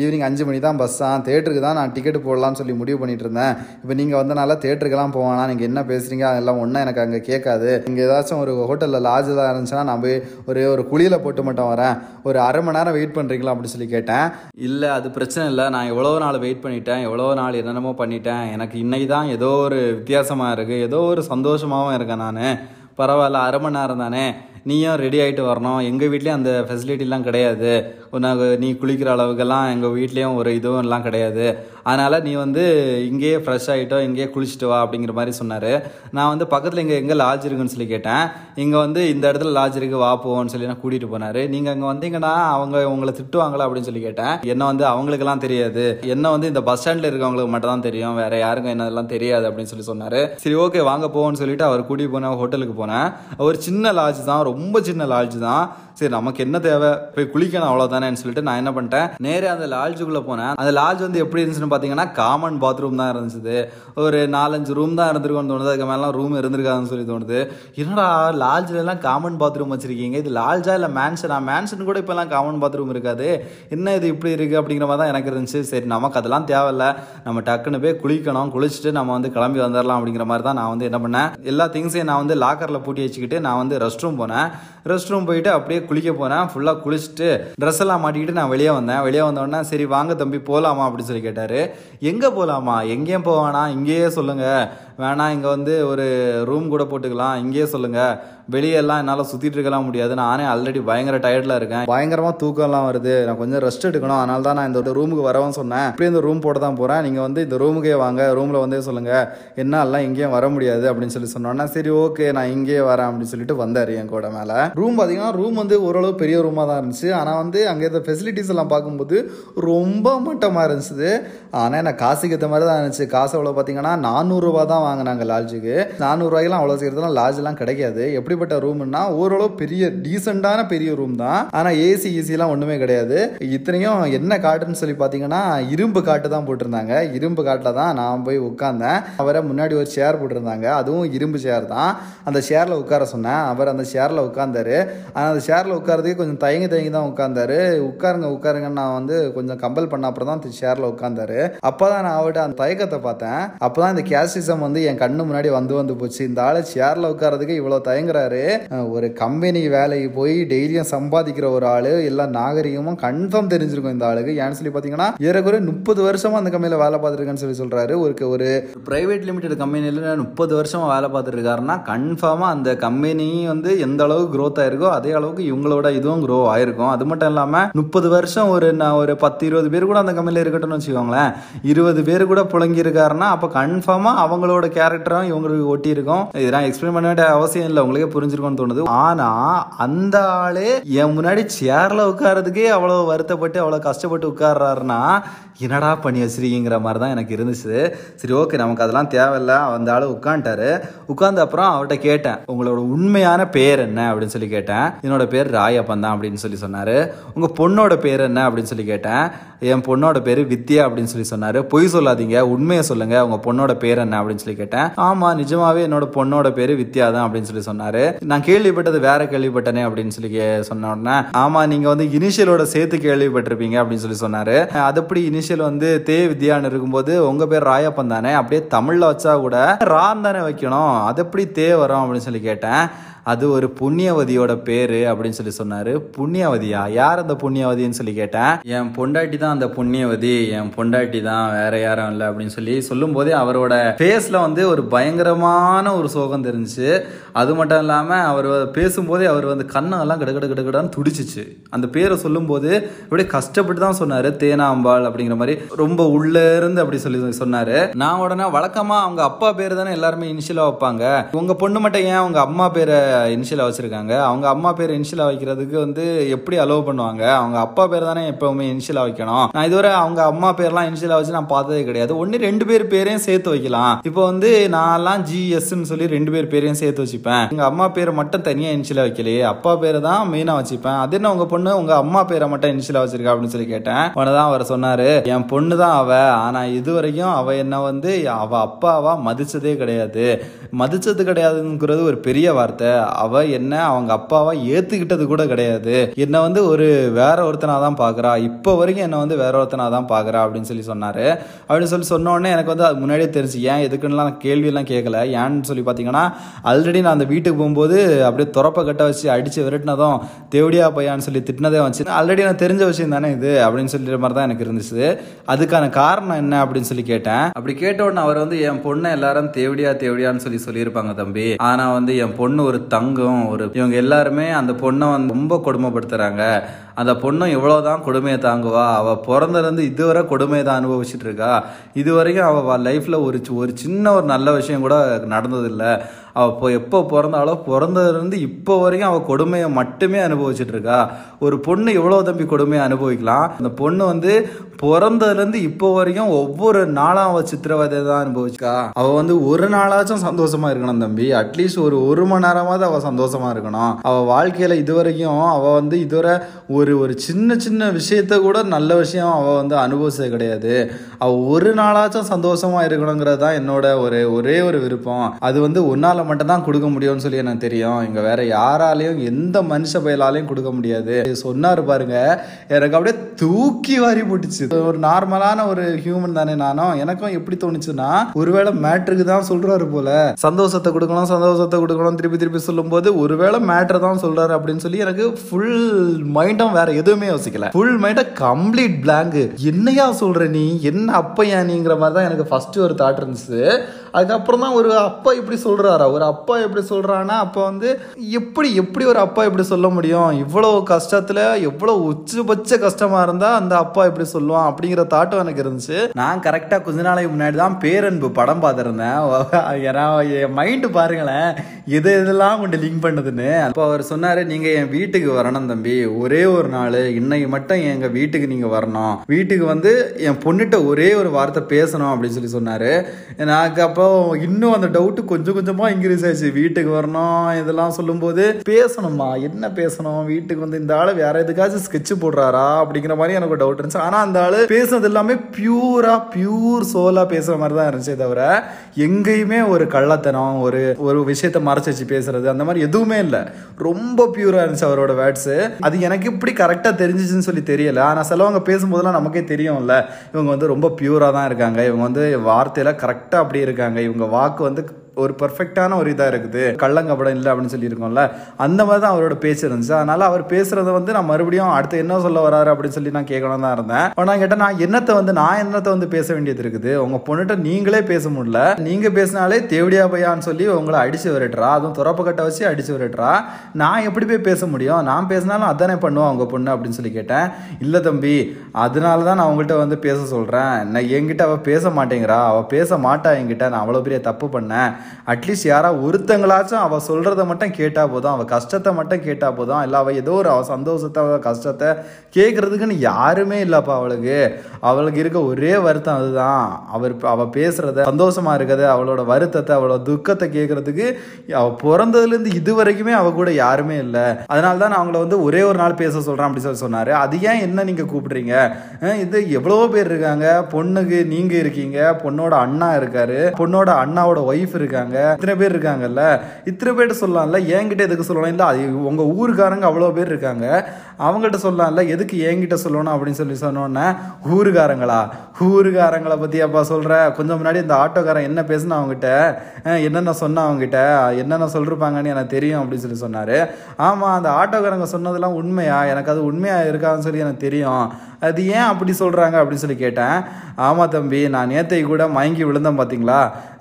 ஈவினிங் அஞ்சு மணி தான் பஸ் தான் தேட்டருக்கு தான் நான் டிக்கெட் போடலாம்னு சொல்லி முடிவு பண்ணிட்டு இருந்தேன். இப்போ நீங்கள் வந்தனால தேட்டருக்கெல்லாம் போவானா நீங்கள் என்ன பேசுகிறீங்க அதெல்லாம் ஒன்றும் எனக்கு அங்கே கேட்காது. இங்கே ஏதாச்சும் ஒரு ஹோட்டலில் லாட்ஜ் தான் இருந்துச்சுன்னா நான் போய் ஒரு ஒரு குழியில் போட்டு மட்டும் வரேன். ஒரு அரை மணி நேரம் வெயிட் பண்ணுறீங்களா அப்படின்னு சொல்லி கேட்டேன். இல்லை அது பிரச்சனை இல்லை. நான் எவ்வளோ நாள் வெயிட் வெயிட் பண்ணிட்டேன். எவ்வளோ நாள் என்னென்னமோ பண்ணிட்டேன். எனக்கு இன்னைக்கு தான் ஏதோ ஒரு வித்தியாசமாக இருக்குது ஏதோ ஒரு சந்தோஷமாகவும் இருக்கேன் நான். பரவாயில்ல அரை மணி நேரம் தானே. நீயும் ரெடி ஆகிட்டு வரணும். எங்கள் வீட்லேயும் அந்த ஃபெசிலிட்டிலாம் கிடையாது. உனக்கு நீ குளிக்கிற அளவுக்கெல்லாம் எங்கள் வீட்லேயும் ஒரு இதுவும் எல்லாம் கிடையாது. அதனால் நீ வந்து இங்கேயே ஃப்ரெஷ் ஆகிட்டோ இங்கேயே குளிச்சுட்டு வா அப்படிங்கிற மாதிரி சொன்னார். நான் வந்து பக்கத்தில் இங்கே எங்கே லாட்ஜ் இருக்குன்னு சொல்லி கேட்டேன். இங்கே வந்து இந்த இடத்துல லாட்ஜ் இருக்குது வா போவோன்னு சொல்லி நான் கூட்டிகிட்டு போனார். நீங்கள் அங்கே வந்தீங்கன்னா அவங்க உங்களை திட்டுவாங்களா அப்படின்னு சொல்லி கேட்டேன். என்ன வந்து அவங்களுக்கெல்லாம் தெரியாது. என்ன வந்து இந்த பஸ் ஸ்டாண்டில் இருக்கவங்களுக்கு மட்டும் தான் தெரியும். வேறு யாருக்கும் என்னதெல்லாம் தெரியாது அப்படின்னு சொல்லி சொன்னார். சரி ஓகே வாங்க போவோன்னு சொல்லிட்டு அவர் கூட்டிகிட்டு போனேன் ஹோட்டலுக்கு போனேன். ஒரு சின்ன லாட்ஜ் தான் ரொம்ப சின்ன லாட்ஜ் தான். சரி நமக்கு என்ன தேவை? போய் குளிக்கணும் அவ்வளோதானேன்னு சொல்லிட்டு நான் என்ன பண்ணிட்டேன்? நேரே அந்த லாட்ஜுக்குள்ளே போனேன். அந்த லாட்ஜ் வந்து எப்படி இருந்துச்சுன்னு பார்த்தீங்கன்னா காமன் பாத்ரூம் தான் இருந்துச்சு. ஒரு நாலஞ்சு ரூம் தான் இருந்திருக்கும்னு தோணுது. அதுக்கு மேலாம் ரூம் இருந்திருக்காதுன்னு சொல்லி தோணுது. என்னடா லால்ஜ்லாம் காமன் பாத்ரூம் வச்சிருக்கீங்க? இது லால்ஜா இல்லை மேன்ஷனா மேன்ஷன் கூட இப்போல்லாம் காமன் பாத்ரூம் இருக்காது. என்ன இது இப்படி இருக்குது அப்படிங்கிற மாதிரி தான் எனக்கு இருந்துச்சு. சரி நமக்கு அதெல்லாம் தேவையில்ல. நம்ம டக்குன்னு போய் குளிக்கணும். குளிச்சுட்டு நம்ம வந்து கிளம்பி வந்துடலாம் அப்படிங்கிற மாதிரி தான் நான் வந்து என்ன பண்ணேன். எல்லா திங்ஸையும் நான் வந்து லாக்கரில் பூட்டி வச்சுக்கிட்டு நான் வந்து ரெஸ்ட் ரூம் போனேன். ரெஸ்ட் ரூம் போயிட்டு அப்படியே குளிக்க போனேன் ஃபுல்லாக குளிச்சுட்டு ட்ரெஸ் எல்லாம் மாட்டிக்கிட்டு நான் வெளியே வந்தேன். வெளியே வந்தோடனே சரி வாங்க தம்பி போகலாமா அப்படின்னு சொல்லி கேட்டார். எங்கே போகலாமா எங்கேயும் போவானா? இங்கேயே சொல்லுங்கள் வேணாம் இங்கே வந்து ஒரு ரூம் கூட போட்டுக்கலாம். இங்கேயே சொல்லுங்கள் வெளியெல்லாம் என்னால் சுற்றிட்டு இருக்கலாம் முடியாது. நானே ஆல்ரெடி பயங்கர டயர்டில் இருக்கேன். பயங்கரமாக தூக்கம்லாம் வருது. நான் கொஞ்சம் ரெஸ்ட் எடுக்கணும். அதனால தான் நான் இந்த ரூமுக்கு வரவும் சொன்னேன். இப்படி இந்த ரூம் போட்டு தான் போகிறேன் நீங்கள் வந்து இந்த ரூமுக்கே வாங்க. ரூமில் வந்தே சொல்லுங்கள் என்னாலாம் இங்கேயும் வர முடியாது அப்படின்னு சொல்லி சொன்னோன்னா சரி ஓகே நான் இங்கேயே வரேன் அப்படின்னு சொல்லிட்டு வந்தார் என் கூட மேலே. ரூம் பார்த்தீங்கன்னா ரூம் வந்து ஓரளவு பெரிய ரூமாக தான் இருந்துச்சு. ஆனால் வந்து அங்கே இருந்த ஃபெசிலிட்டிஸ் எல்லாம் பார்க்கும்போது ரொம்ப மட்டமாக இருந்துச்சு. ஆனால் எனக்கு காசுக்கு ஏற்ற மாதிரி தான் இருந்துச்சு. காசு எவ்வளோ பார்த்தீங்கன்னா நானூறுரூவா தான் வாங்கினாங்க லாட்ஜுக்கு. நானூறுரூவாய்க்கெல்லாம் அவ்வளோ சீக்கிரத்தில் லாட்ஜ்லாம் கிடைக்காது. எப்படிப்பட்ட ரூம்னா ஓரளவு பெரிய டீசெண்டான பெரிய ரூம் தான். ஆனால் ஏசி ஈசிலாம் ஒன்றுமே கிடையாது. இத்தனையும் என்ன காட்டுன்னு சொல்லி பார்த்தீங்கன்னா இரும்பு காட்டு தான் போட்டிருந்தாங்க. இரும்பு காட்டில் தான் நான் போய் உட்காந்தேன் அவரை முன்னாடி ஒரு சேர் போட்டிருந்தாங்க. அதுவும் இரும்பு சேர் தான். அந்த சேரில் உட்கார சொன்னேன். அவர் அந்த சேரில் உட்காந்தாரு ஆனால் அந்த சேரில் உட்காரதுக்கு கொஞ்சம் தயங்கி தயங்கி தான் உட்காந்தாரு உட்காருங்க உட்காருங்கன்னு நான் வந்து கொஞ்சம் கம்பல் பண்ண அப்புறம் தான் சேரில் உட்காந்தாரு அப்போ தான் நான் அவர்கிட்ட அந்த தயக்கத்தை பார்த்தேன். அப்போ தான் இந்த கேஸ்டிசம் வந்து என் கண்ணு முன்னாடி வந்து வந்து போச்சு. இந்த ஆள் சேரில் உட்காரதுக்கு இவ்வளோ தயங்குறாரு. ஒரு கம்பெனி வேலைக்கு போய் டெய்லியும் சம்பாதிக்கிற ஒரு ஆள் எல்லா நாகரிகமும் கன்ஃபார்ம் தெரிஞ்சிருக்கும் இந்த ஆளுக்கு. ஏன்னு சொல்லி பார்த்தீங்கன்னா ஏறக்குறைய முப்பது வருஷமா அந்த கம்பெனியில் வேலை பார்த்துருக்கேன்னு சொல்லி சொல்கிறாரு ஒரு ஒரு ப்ரைவேட் லிமிடெட் கம்பெனியில் முப்பது வருஷமாக வேலை பார்த்துருக்காருன்னா கன்ஃபார்மாக அந்த கம்பெனி வந்து எந்த அளவுக்கு க்ரோத் ஆயிருக்கோ அதே அளவுக்கு இவங்களோட இதுவும் க்ரோ ஆயிருக்கும். அது மட்டும் இல்லாமல் முப்பது வருஷம் ஒரு நான் ஒரு பத்து இருபது பேர் கூட அந்த கம்பெனியில் இருக்கட்டும்னு வச்சுக்கோங்களேன். இருபது பேர் கூட புழங்கியிருக்காருன்னா அப்போ கன்ஃபார்மாக அவங்களோட கேரக்டரும் இவங்களுக்கு ஒட்டி இருக்கும் இதெல்லாம் எக்ஸ்பிளைன் பண்ண வேண்டிய அவசியம் இல்லை. உங்களுக்கே புரிஞ்சிருக்கும்னு தோணுது. ஆனா அந்த ஆளே என் முன்னாடி சேர்ல உட்காரதுக்கே அவ்வளவு வருத்தப்பட்டு அவ்வளவு கஷ்டப்பட்டு உட்கார்றாருன்னா என்னடா பண்ணி வச்சிருக்கீங்கிற மாதிரி தான் எனக்கு இருந்துச்சு. சரி ஓகே நமக்கு அதெல்லாம் தேவையில்ல. அந்த ஆள் உட்காந்துட்டாரு உட்கார்ந்த அப்புறம் அவர்கிட்ட கேட்டேன் உங்களோட உண்மையான பேர் என்ன? அப்படின்னு சொல்லி கேட்டேன். என்னோட பேர் ராயப்பன் தான் அப்படின்னு சொல்லி சொன்னாரு. உங்க பொண்ணோட பேர் என்ன? அப்படின்னு சொல்லி கேட்டேன். என் பொண்ணோட பேர் வித்யா அப்படின்னு சொல்லி சொன்னாரு. பொய் சொல்லாதீங்க உண்மையை சொல்லுங்க. உங்க பொண்ணோட பேர் என்ன? அப்படின்னு சொல்லி கேட்டேன். ஆமா நிஜமாவே என்னோட பொண்ணோட பேரு வித்யா தான் அப்படின்னு சொல்லி சொன்னாரு. நான் கேள்விப்பட்டது வேற கேள்விப்பட்டனே அப்படின்னு சொல்லி கே- சொன்ன உடனே ஆமா நீங்க வந்து இனிஷியலோட சேர்த்து கேள்விப்பட்டிருப்பீங்க அப்படின்னு சொல்லி சொன்னாரு. அது எப்படி இனிஷியல் வந்து தே வித்யான்னு இருக்கும்போது உங்க பேர் ராயப்பன் தானே அப்படியே தமிழ்ல வச்சா கூட ரான் தானே வைக்கணும் அது எப்படி தே வரும் அப்படின்னு சொல்லி கேட்டேன். அது ஒரு புண்ணியவதியோட பேரு அப்படின்னு சொல்லி சொன்னாரு. புண்ணியவதியா? யார் அந்த புண்ணியவதின்னு சொல்லி கேட்டேன். என் பொண்டாட்டி தான் அந்த புண்ணியவதி என் பொண்டாட்டி தான் வேற யாரும் இல்லை அப்படின்னு சொல்லி சொல்லும் போதே அவரோட ஃபேஸில் வந்து ஒரு பயங்கரமான ஒரு சோகம் தெரிஞ்சிச்சு. அது மட்டும் இல்லாம அவர் பேசும்போதே அவர் வந்து கண்ணெல்லாம் கிட கிட கிடன்னு துடிச்சிச்சு. அந்த பேரை சொல்லும்போது அப்படியே கஷ்டப்பட்டு தான் சொன்னாரு. தேனாம்பாள் அப்படிங்கிற மாதிரி ரொம்ப உள்ள இருந்து அப்படி சொல்லி சொன்னாரு. நான் உடனே வழக்கமா அவங்க அப்பா பேர் தானே எல்லாருமே இனிஷியலா வைப்பாங்க. உங்க பொண்ணு மட்டும் ஏன் அவங்க அம்மா பேரை இனிஷியலாக வச்சுருக்காங்க. அவங்க அம்மா பேர் இனிஷியலாக வைக்கிறதுக்கு வந்து எப்படி அலோவ் பண்ணுவாங்க? அவங்க அப்பா பேர் தானே எப்போவுமே இனிஷியலாக வைக்கணும். நான் இதுவரை அவங்க அம்மா பேர்லாம் இனிஷியலாக வச்சு நான் பார்த்ததே கிடையாது. ஒன்று ரெண்டு பேர் பேரையும் சேர்த்து வைக்கலாம். இப்போ வந்து நான்லாம் ஜிஎஸ்ன்னு சொல்லி ரெண்டு பேர் பேரையும் சேர்த்து வச்சுப்பேன். எங்கள் அம்மா பேரை மட்டும் தனியாக இனிஷியலாக வைக்கலையே. அப்பா பேரை தான் மெயினாக வச்சுப்பேன். அது என்ன உங்கள் பொண்ணு? உங்கள் அம்மா பேரை மட்டும் இனிஷியலாக வச்சிருக்கா அப்படின்னு சொல்லி கேட்டேன். உடனே அவர் சொன்னார் என் பொண்ணு தான் அவ. ஆனால் இது வரைக்கும் அவ என்ன வந்து அவ அப்பாவா மதிச்சதே கிடையாது. மதிச்சது கிடையாதுங்கிறது ஒரு பெரிய வார்த்தை. அவ என்ன அவங்க அப்பாவை ஏத்துக்கிட்டது கூட கிடையாது. என்ன வந்து ஒரு வேற ஒருத்தனா தான் பாக்குறா. இப்போ வரைக்கும் என்ன வந்து வேற ஒருத்தனா தான் பாக்குறா அப்படின்னு சொல்லி சொன்னாரு. அப்படின்னு சொல்லி சொன்னோடனே எனக்கு வந்து அது முன்னாடியே தெரிஞ்சு ஏன் எதுக்குன்னுலாம் நான் கேள்வியெல்லாம் கேட்கல ஏன்னு சொல்லி பார்த்தீங்கன்னா ஆல்ரெடி நான் அந்த வீட்டுக்கு போகும்போது அப்படியே துறப்ப கட்ட வச்சு அடிச்சு விரட்டினதும் தேவடியா பையான்னு சொல்லி திட்டினதே வச்சு ஆல்ரெடி நான் தெரிஞ்ச விஷயம் தானே இது? அப்படின்னு சொல்லிற மாதிரி தான் எனக்கு இருந்துச்சு. அதுக்கான காரணம் என்ன அப்படின்னு சொல்லி கேட்டேன். அப்படி கேட்ட உடனே அவர் வந்து என் பொண்ணை எல்லாரும் தேவடியா தேவடியான்னு சொல்லி சொல்லியிருப்பாங்க தம்பி. ஆனா வந்து என் பொண்ணு ஒரு தங்கம் ஒரு இவங்க எல்லாருமே அந்த பொண்ணை வந்து ரொம்ப கொடுமைப்படுத்துறாங்க. அந்த பொண்ணும் எவ்வளவுதான் கொடுமையை தாங்குவா. அவள் பிறந்ததுலேருந்து இதுவரை கொடுமையை தான் அனுபவிச்சுட்டு இருக்கா இது வரைக்கும் அவள் லைஃப்பில் ஒரு சி- ஒரு சின்ன ஒரு நல்ல விஷயம் கூட நடந்ததில்லை. அவள் இப்போ எப்போ பிறந்தாலோ பிறந்ததுலேருந்து இப்போ வரைக்கும் அவள் கொடுமையை மட்டுமே அனுபவிச்சுட்டு இருக்கா ஒரு பொண்ணு எவ்வளோ தம்பி கொடுமையை அனுபவிக்கலாம். அந்த பொண்ணு வந்து பிறந்ததுலேருந்து இப்போ வரைக்கும் ஒவ்வொரு நாளும் அவள் சித்திரவதை தான் அனுபவிச்சுக்கா அவள் வந்து ஒரு நாளாச்சும் சந்தோஷமாக இருக்கணும் தம்பி. அட்லீஸ்ட் ஒரு ஒரு மணி நேரமாவது அவள் சந்தோஷமா இருக்கணும். அவள் வாழ்க்கையில் இது வரைக்கும் அவள் வந்து இதுவரை ஒரு ஒரு ஒரு சின்ன சின்ன விஷயத்த கூட நல்ல விஷயம் அவள் வந்து அனுபவிச்சது கிடையாது. அவள் ஒரு நாளாச்சும் சந்தோஷமாக இருக்கணுங்கிறது தான் என்னோட ஒரு ஒரே ஒரு விருப்பம். அது வந்து உன்னால் மட்டும்தான் கொடுக்க முடியும்னு சொல்லி எனக்கு தெரியும். இங்கே வேற யாராலையும் எந்த மனுஷ பயலாலையும் கொடுக்க முடியாது. சொன்னார் பாருங்க எனக்கு அப்படியே தூக்கி வாரி போட்டுச்சு. ஒரு நார்மலான ஒரு ஹியூமன் தானே நானும். எனக்கும் எப்படி தோணுச்சுன்னா ஒருவேளை மேட்ருக்கு தான் சொல்கிறாரு போல. சந்தோஷத்தை கொடுக்கணும் சந்தோஷத்தை கொடுக்கணும் திருப்பி திருப்பி சொல்லும்போது ஒருவேளை மேட்ரு தான் சொல்கிறாரு அப்படின்னு சொல்லி எனக்கு ஃபுல் மைண்டும் வேற எதுவுமே யோசிக்கல. ஃபுல் மைண்ட கம்ப்ளீட் பிளாங்க் என்னையா சொல்ற நீ? என்ன அப்பையா நீங்கிற மாதிரி தான் எனக்கு ஃபர்ஸ்ட் ஒரு தாட் இருந்துச்சு. அதுக்கப்புறம் தான் ஒரு அப்பா இப்படி சொல்கிறாரா ஒரு அப்பா எப்படி சொல்கிறான்னா அப்போ வந்து எப்படி எப்படி ஒரு அப்பா இப்படி சொல்ல முடியும்? இவ்வளோ கஷ்டத்தில் எவ்வளோ உச்சபட்ச கஷ்டமாக இருந்தால் அந்த அப்பா இப்படி சொல்லுவான் அப்படிங்கிற தாட்டும் எனக்கு இருந்துச்சு. நான் கரெக்டாக கொஞ்ச நாளைக்கு முன்னாடி தான் பேரன்பு படம் பார்த்துருந்தேன். ஏன்னா என் மைண்டு பாருங்களேன் எது எதெல்லாம் கொண்டு லிங்க் பண்ணுதுன்னு. அப்போ அவர் சொன்னார் நீங்கள் என் வீட்டுக்கு வரணும் தம்பி. ஒரே ஒரு நாள். இன்னைக்கு மட்டும் எங்கள் வீட்டுக்கு நீங்கள் வரணும். வீட்டுக்கு வந்து என் பொண்ணுகிட்ட ஒரே ஒரு வார்த்தை பேசணும் அப்படின்னு சொல்லி சொன்னார். எனக்கு அப்போ அப்புறம் இன்னும் அந்த டவுட் கொஞ்சம் கொஞ்சமா இன்க்ரீஸ் ஆயிடுச்சு. வீட்டுக்கு வரணும் இதெல்லாம் சொல்லும்போது பேசணுமா என்ன பேசணும்? வீட்டுக்கு வந்து இந்த ஆள் வேற எதுக்காச்சும் ஸ்கெட்ச் போடுறாரா? அப்படிங்கிற மாதிரி எனக்கு டவுட் இருந்துச்சு. ஆனா அந்த ஆள் பேசுனது எல்லாமே பியூரா பியூர் சோலா பேசுற மாதிரி தான் இருந்துச்சே தவிர எங்கேயுமே ஒரு கள்ளத்தனம் ஒரு ஒரு விஷயத்த மறைச்சு வச்சு பேசுறது அந்த மாதிரி எதுவுமே இல்லை. ரொம்ப பியூரா இருந்துச்சு அவரோட வேர்ட்ஸ் அது எனக்கு இப்படி கரெக்டா தெரிஞ்சிச்சுன்னு சொல்லி தெரியல. ஆனா சிலவங்க பேசும்போதெல்லாம் நமக்கே தெரியும்ல. இவங்க வந்து ரொம்ப பியூரா தான் இருக்காங்க. இவங்க வந்து வார்த்தையில கரெக்டா அப்படி இருக்காங்க. இவங்க வாக்கு வந்து ஒரு பர்ஃபெக்டான ஒரு இதாக இருக்குது. கள்ளங்கப்படம் இல்லை அப்படின்னு சொல்லியிருக்கோம்ல அந்த மாதிரி தான் அவரோட பேச்சு இருந்துச்சு. அதனால அவர் பேசுகிறத வந்து நான் மறுபடியும் அடுத்து என்ன சொல்ல வராரு அப்படின்னு சொல்லி நான் கேட்கணும் தான் இருந்தேன். ஆனால் கேட்டால் நான் என்னத்தை வந்து நான் என்னத்தை வந்து பேச வேண்டியது இருக்குது? உங்கள் பொண்ணுகிட்ட நீங்களே பேச முடியல. நீங்கள் பேசினாலே தேவடியா பையான்னு சொல்லி உங்களை அடிச்சு விரட்டுறா. அதுவும் துறப்பு கட்ட வச்சு அடிச்சு விரட்டுறா. நான் எப்படி போய் பேச முடியும்? நான் பேசினாலும் அதானே பண்ணுவோம் அவங்க பொண்ணு அப்படின்னு சொல்லி கேட்டேன். இல்லை தம்பி அதனால தான் நான் உங்கள்கிட்ட வந்து பேச சொல்கிறேன் நான் என்கிட்ட அவள் பேச மாட்டேங்கிறா. அவள் பேச மாட்டா என்கிட்ட. நான் அவ்வளோ பெரிய தப்பு பண்ணேன். அட்லீஸ்ட் யாராவது ஒருத்தங்களாச்சும் அவள் சொல்கிறத மட்டும் கேட்டால் போதும். அவள் கஷ்டத்தை மட்டும் கேட்டால் போதும். இல்லை அவள் ஏதோ ஒரு அவள் சந்தோஷத்தை அவள் கஷ்டத்தை கேட்குறதுக்குன்னு யாருமே இல்லைப்பா அவளுக்கு. அவளுக்கு இருக்க ஒரே வருத்தம் அதுதான். அவர் அவள் பேசுகிறத சந்தோஷமா இருக்கிறது அவளோட வருத்தத்தை அவளோட துக்கத்தை கேட்குறதுக்கு அவள் பிறந்ததுலேருந்து இது வரைக்குமே அவள் கூட யாருமே இல்லை. அதனால தான் நான் அவங்கள வந்து ஒரே ஒரு நாள் பேச சொல்கிறேன் அப்படி சொல்லி சொன்னார். அது ஏன் என்ன நீங்கள் கூப்பிடுறீங்க? இது எவ்வளவோ பேர் இருக்காங்க. பொண்ணுக்கு நீங்கள் இருக்கீங்க. பொண்ணோட அண்ணா இருக்காரு. பொண்ணோட அண்ணாவோட ஒய்ஃப் இருக்காங்க. இருக்காங்க. இத்தனை பேர் இருக்காங்கல்ல? இத்தனை பேர்கிட்ட சொல்லலாம்ல? என்கிட்ட எதுக்கு சொல்லணும்? இல்லை அது உங்கள் ஊருக்காரங்க அவ்வளோ பேர் இருக்காங்க. அவங்ககிட்ட சொல்லலாம்ல எதுக்கு என்கிட்ட சொல்லணும் அப்படின்னு சொல்லி சொன்னோன்னே ஊருக்காரங்களா? ஊருக்காரங்களை பற்றி அப்பா சொல்கிற கொஞ்சம் முன்னாடி இந்த ஆட்டோக்காரன் என்ன பேசுனா அவங்ககிட்ட என்னென்ன சொன்ன அவங்ககிட்ட என்னென்ன சொல்லிருப்பாங்கன்னு எனக்கு தெரியும் அப்படின்னு சொல்லி சொன்னார். ஆமாம் அந்த ஆட்டோக்காரங்க சொன்னதெல்லாம் உண்மையா? எனக்கு அது உண்மையாக இருக்கான்னு சொல்லி எனக்கு தெரியும். அது ஏன் அப்படி சொல்கிறாங்க அப்படின்னு சொல்லி கேட்டேன். ஆமாம் தம்பி நான் நேத்தை கூட மயங்கி விழுந்தேன் பார்த்தீங்களா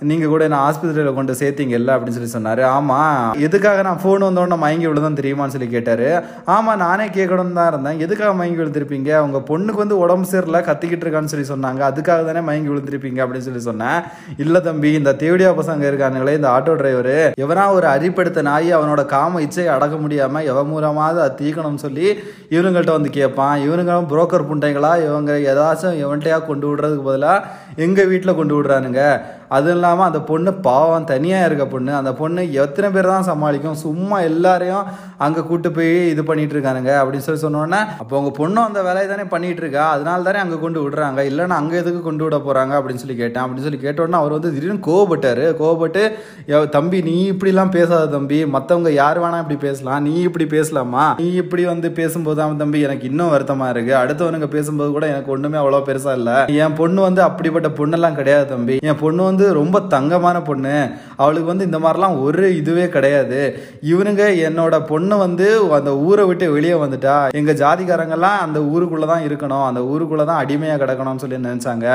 நீங்கள் கூட என்ன ஆஸ்பத்திரியில் கொண்டு சேர்த்தீங்கல்ல அப்படின்னு சொல்லி சொன்னார். ஆமாம் எதுக்காக நான் ஃபோன் வந்தோடனே மயங்கி விழுந்தேன் தெரியுமான்னு சொல்லி கேட்டார். ஆமாம் நானே கேட்கணும்னு தான் இருந்தேன். எதுக்காக மயங்கி விழுந்திருப்பீங்க? உங்கள் பொண்ணுக்கு வந்து உடம்பு சரியில்லை கத்திக்கிட்டு இருக்கான்னு சொல்லி சொன்னாங்க. அதுக்காக தானே மயங்கி விழுந்திருப்பீங்க அப்படின்னு சொல்லி சொன்னேன். இல்லை தம்பி இந்த தேவடியா பசங்க இருக்கானுங்களே இந்த ஆட்டோ டிரைவர் எவனா ஒரு அரிப்படுத்த நாய் அவனோட காம இச்சையை அடக்க முடியாமல் எவ மூலமாவது அதை தீக்கணும்னு சொல்லி இவனுங்கள்ட்ட வந்து கேட்பான் இவனுங்களும் புரோக்கர் புண்டைகளா இவங்க ஏதாச்சும் எவன்ட்டையாக கொண்டு விடுறதுக்கு பதிலாக எங்கள் வீட்டில் கொண்டு விடுறானுங்க? அதுவும் இல்லாமல் அந்த பொண்ணு பாவம் தனியாக இருக்க பொண்ணு. அந்த பொண்ணு எத்தனை பேர் தான் சமாளிக்கும்? சும்மா எல்லாரையும் அங்கே கூட்டு போய் இது பண்ணிட்டு இருக்கானுங்க அப்படின்னு சொல்லி சொன்னோன்னே அப்போ உங்கள் பொண்ணும் அந்த வேலையை தானே பண்ணிட்டு இருக்கா? அதனால தானே அங்கே கொண்டு விடுறாங்க. இல்லைன்னா அங்கே எதுக்கு கொண்டு விட போகிறாங்க அப்படின்னு சொல்லி கேட்டேன். அப்படின்னு சொல்லி கேட்டோன்னே அவர் வந்து திடீர்னு கோவப்பட்டார். கோவப்பட்டு தம்பி நீ இப்படிலாம் பேசாத தம்பி. மற்றவங்க யார் வேணா இப்படி பேசலாம். நீ இப்படி பேசலாமா? நீ இப்படி வந்து பேசும்போது தான் தம்பி எனக்கு இன்னும் வருத்தமாக இருக்குது அடுத்தவனுங்க பேசும்போது கூட எனக்கு ஒன்றுமே அவ்வளோ பெருசாக இல்லை. என் பொண்ணு வந்து அப்படிப்பட்ட பொண்ணெல்லாம் கிடையாது தம்பி. என் பொண்ணு வந்து வந்து ரொம்ப தங்கமான பொண்ணு. அவளுக்கு வந்து இந்த மாதிரிலாம் ஒரு இதுவே கிடையாது. இவனுங்க என்னோட பொண்ணு வந்து அந்த ஊரை விட்டு வெளியே வந்துட்டா. எங்கள் ஜாதிக்காரங்கெல்லாம் அந்த ஊருக்குள்ளே தான் இருக்கணும். அந்த ஊருக்குள்ளே தான் அடிமையாக கிடக்கணும்னு சொல்லி நினச்சாங்க.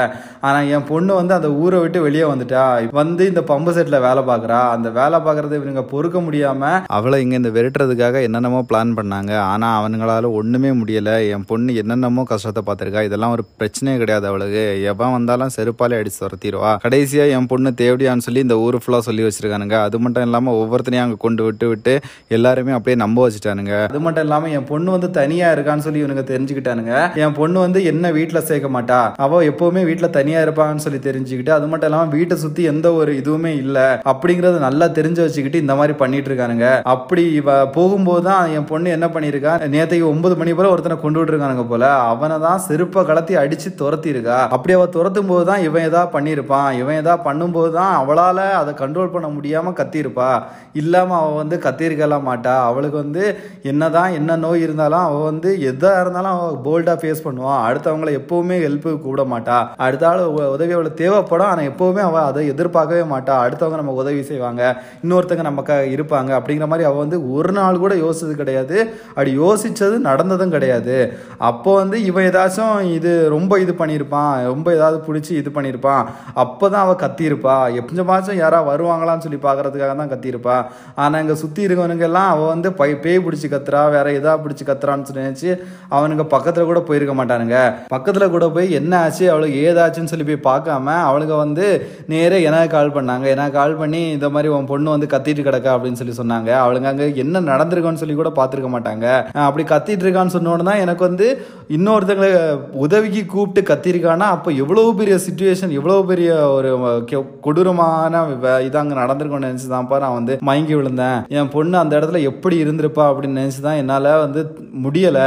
ஆனால் என் பொண்ணு வந்து அந்த ஊரை விட்டு வெளியே வந்துட்டா. வந்து இந்த பம்பு செட்டில் வேலை பார்க்குறா. அந்த வேலை பார்க்குறது இவனுங்க பொறுக்க முடியாமல் அவளை இங்கே இந்த விரட்டுறதுக்காக என்னென்னமோ பிளான் பண்ணாங்க. ஆனால் அவனுங்களால ஒன்றுமே முடியலை. என் பொண்ணு என்னென்னமோ கஷ்டத்தை பார்த்துருக்கா. இதெல்லாம் ஒரு பிரச்சனையே கிடையாது அவளுக்கு. எவன் வந்தாலும் செருப்பாலே அடிச்சு துரத்திடுவா. கடைசியாக என் பொண்ணு தேவடியான்னு சொல்லி இந்த ஊர் ஃபுல்லாக சொல்லி வச்சுருக்கானுங்க. அது மட்டும் இல்லாமல் ஒவ்வொருத்தனையும் அங்கே கொண்டு விட்டு விட்டு எல்லாருமே அப்படியே நம்ப வச்சுட்டானுங்க. அது மட்டும் இல்லாமல் என் பொண்ணு வந்து தனியாக இருக்கான்னு சொல்லி இவனுங்க தெரிஞ்சுக்கிட்டானுங்க. என் பொண்ணு வந்து என்ன வீட்டில் சேர்க்க மாட்டா. அவள் எப்போவுமே வீட்டில் தனியாக இருப்பான்னு சொல்லி தெரிஞ்சுக்கிட்டு அது மட்டும் இல்லாமல் வீட்டை சுற்றி எந்த ஒரு இதுவுமே இல்லை. அப்படிங்கிறத நல்லா தெரிஞ்சு வச்சுக்கிட்டு இந்த மாதிரி பண்ணிட்டு இருக்கானுங்க. அப்படி இவ போகும்போது தான் என் பொண்ணு என்ன பண்ணியிருக்கா? நேத்தைக்கு ஒன்பது மணி போல ஒருத்தனை கொண்டு விட்டுருக்கானுங்க போல. அவனை தான் செருப்பை கலத்தி அடிச்சு துரத்தி இருக்கா அப்படி அவ துரத்தும் போது தான் இவன் ஏதாவது பண்ணியிருப்பான். இவன் ஏதா பண்ணும்போது தான் அவளால் அதை கண்ட்ரோல் பண்ண முடியாமல் கத்திருப்பா இல்லாமல் அவள் வந்து கத்திருக்கலாம் மாட்டா. அவளுக்கு வந்து என்ன தான் என்ன நோய் இருந்தாலும் அவள் வந்து எதாக இருந்தாலும் அவள் போல்டாக ஃபேஸ் பண்ணுவான் அடுத்தவங்களை எப்போவுமே ஹெல்ப்பு கூட மாட்டா. அடுத்த ஆள் உதவி அவளுக்கு தேவைப்படும். ஆனால் எப்போவுமே அவள் அதை எதிர்பார்க்கவே மாட்டா. அடுத்தவங்க நம்ம உதவி செய்வாங்க. இன்னொருத்தங்க க இருப்பாங்க. அப்படிங்கிற மாதிரி அவள் வந்து ஒரு நாள் கூட யோசிச்சது கிடையாது. அப்படி யோசித்தது நடந்ததும் கிடையாது. அப்போ வந்து இவன் ஏதாச்சும் இது ரொம்ப இது பண்ணியிருப்பான். ரொம்ப ஏதாவது பிடிச்சி இது பண்ணியிருப்பான். அப்போ தான் அவள் கத்தியிருப்பா. எப்பஞ்சமாச்சும் யாராவது வருவாங்களான்னு சொல்லி பார்க்கறதுக்காக தான் கத்தியிருப்பா. ஆனால் இங்கே சுற்றி இருக்கவனுங்க எல்லாம் அவள் வந்து பை பேய் பிடிச்சி கத்துறா வேற எதா பிடிச்சி கத்துறான்னு சொல்லி நினச்சி அவனுங்க பக்கத்தில் கூட போயிருக்க மாட்டானுங்க. பக்கத்தில் கூட போய் என்ன ஆச்சு அவளுக்கு ஏதாச்சுன்னு சொல்லி போய் பார்க்காம அவளுங்க வந்து நேரே எனக்கு கால் பண்ணாங்க. எனக்கு கால் பண்ணி இந்த மாதிரி உன் பொண்ணு வந்து கத்திட்டு கிடக்கா அப்படின்னு சொல்லி சொன்னாங்க. அவளுங்க அங்கே என்ன நடந்திருக்கான்னு சொல்லி கூட பார்த்துருக்க மாட்டாங்க. அப்படி கத்திட்டு இருக்கான்னு சொன்னோன்னு தான் எனக்கு வந்து இன்னொருத்தங்களை உதவிக்கு கூப்பிட்டு கத்திருக்கானா அப்போ எவ்வளோ பெரிய சுச்சுவேஷன் எவ்வளோ பெரிய ஒரு கொடூரமான வ- இது அங்கே நடந்திருக்கும்னு நினச்சி தான்ப்பா நான் வந்து மயங்கி விழுந்தேன். என் பொண்ணு அந்த இடத்துல எப்படி இருந்திருப்பா அப்படின்னு நினச்சி தான் என்னால் வந்து முடியலை.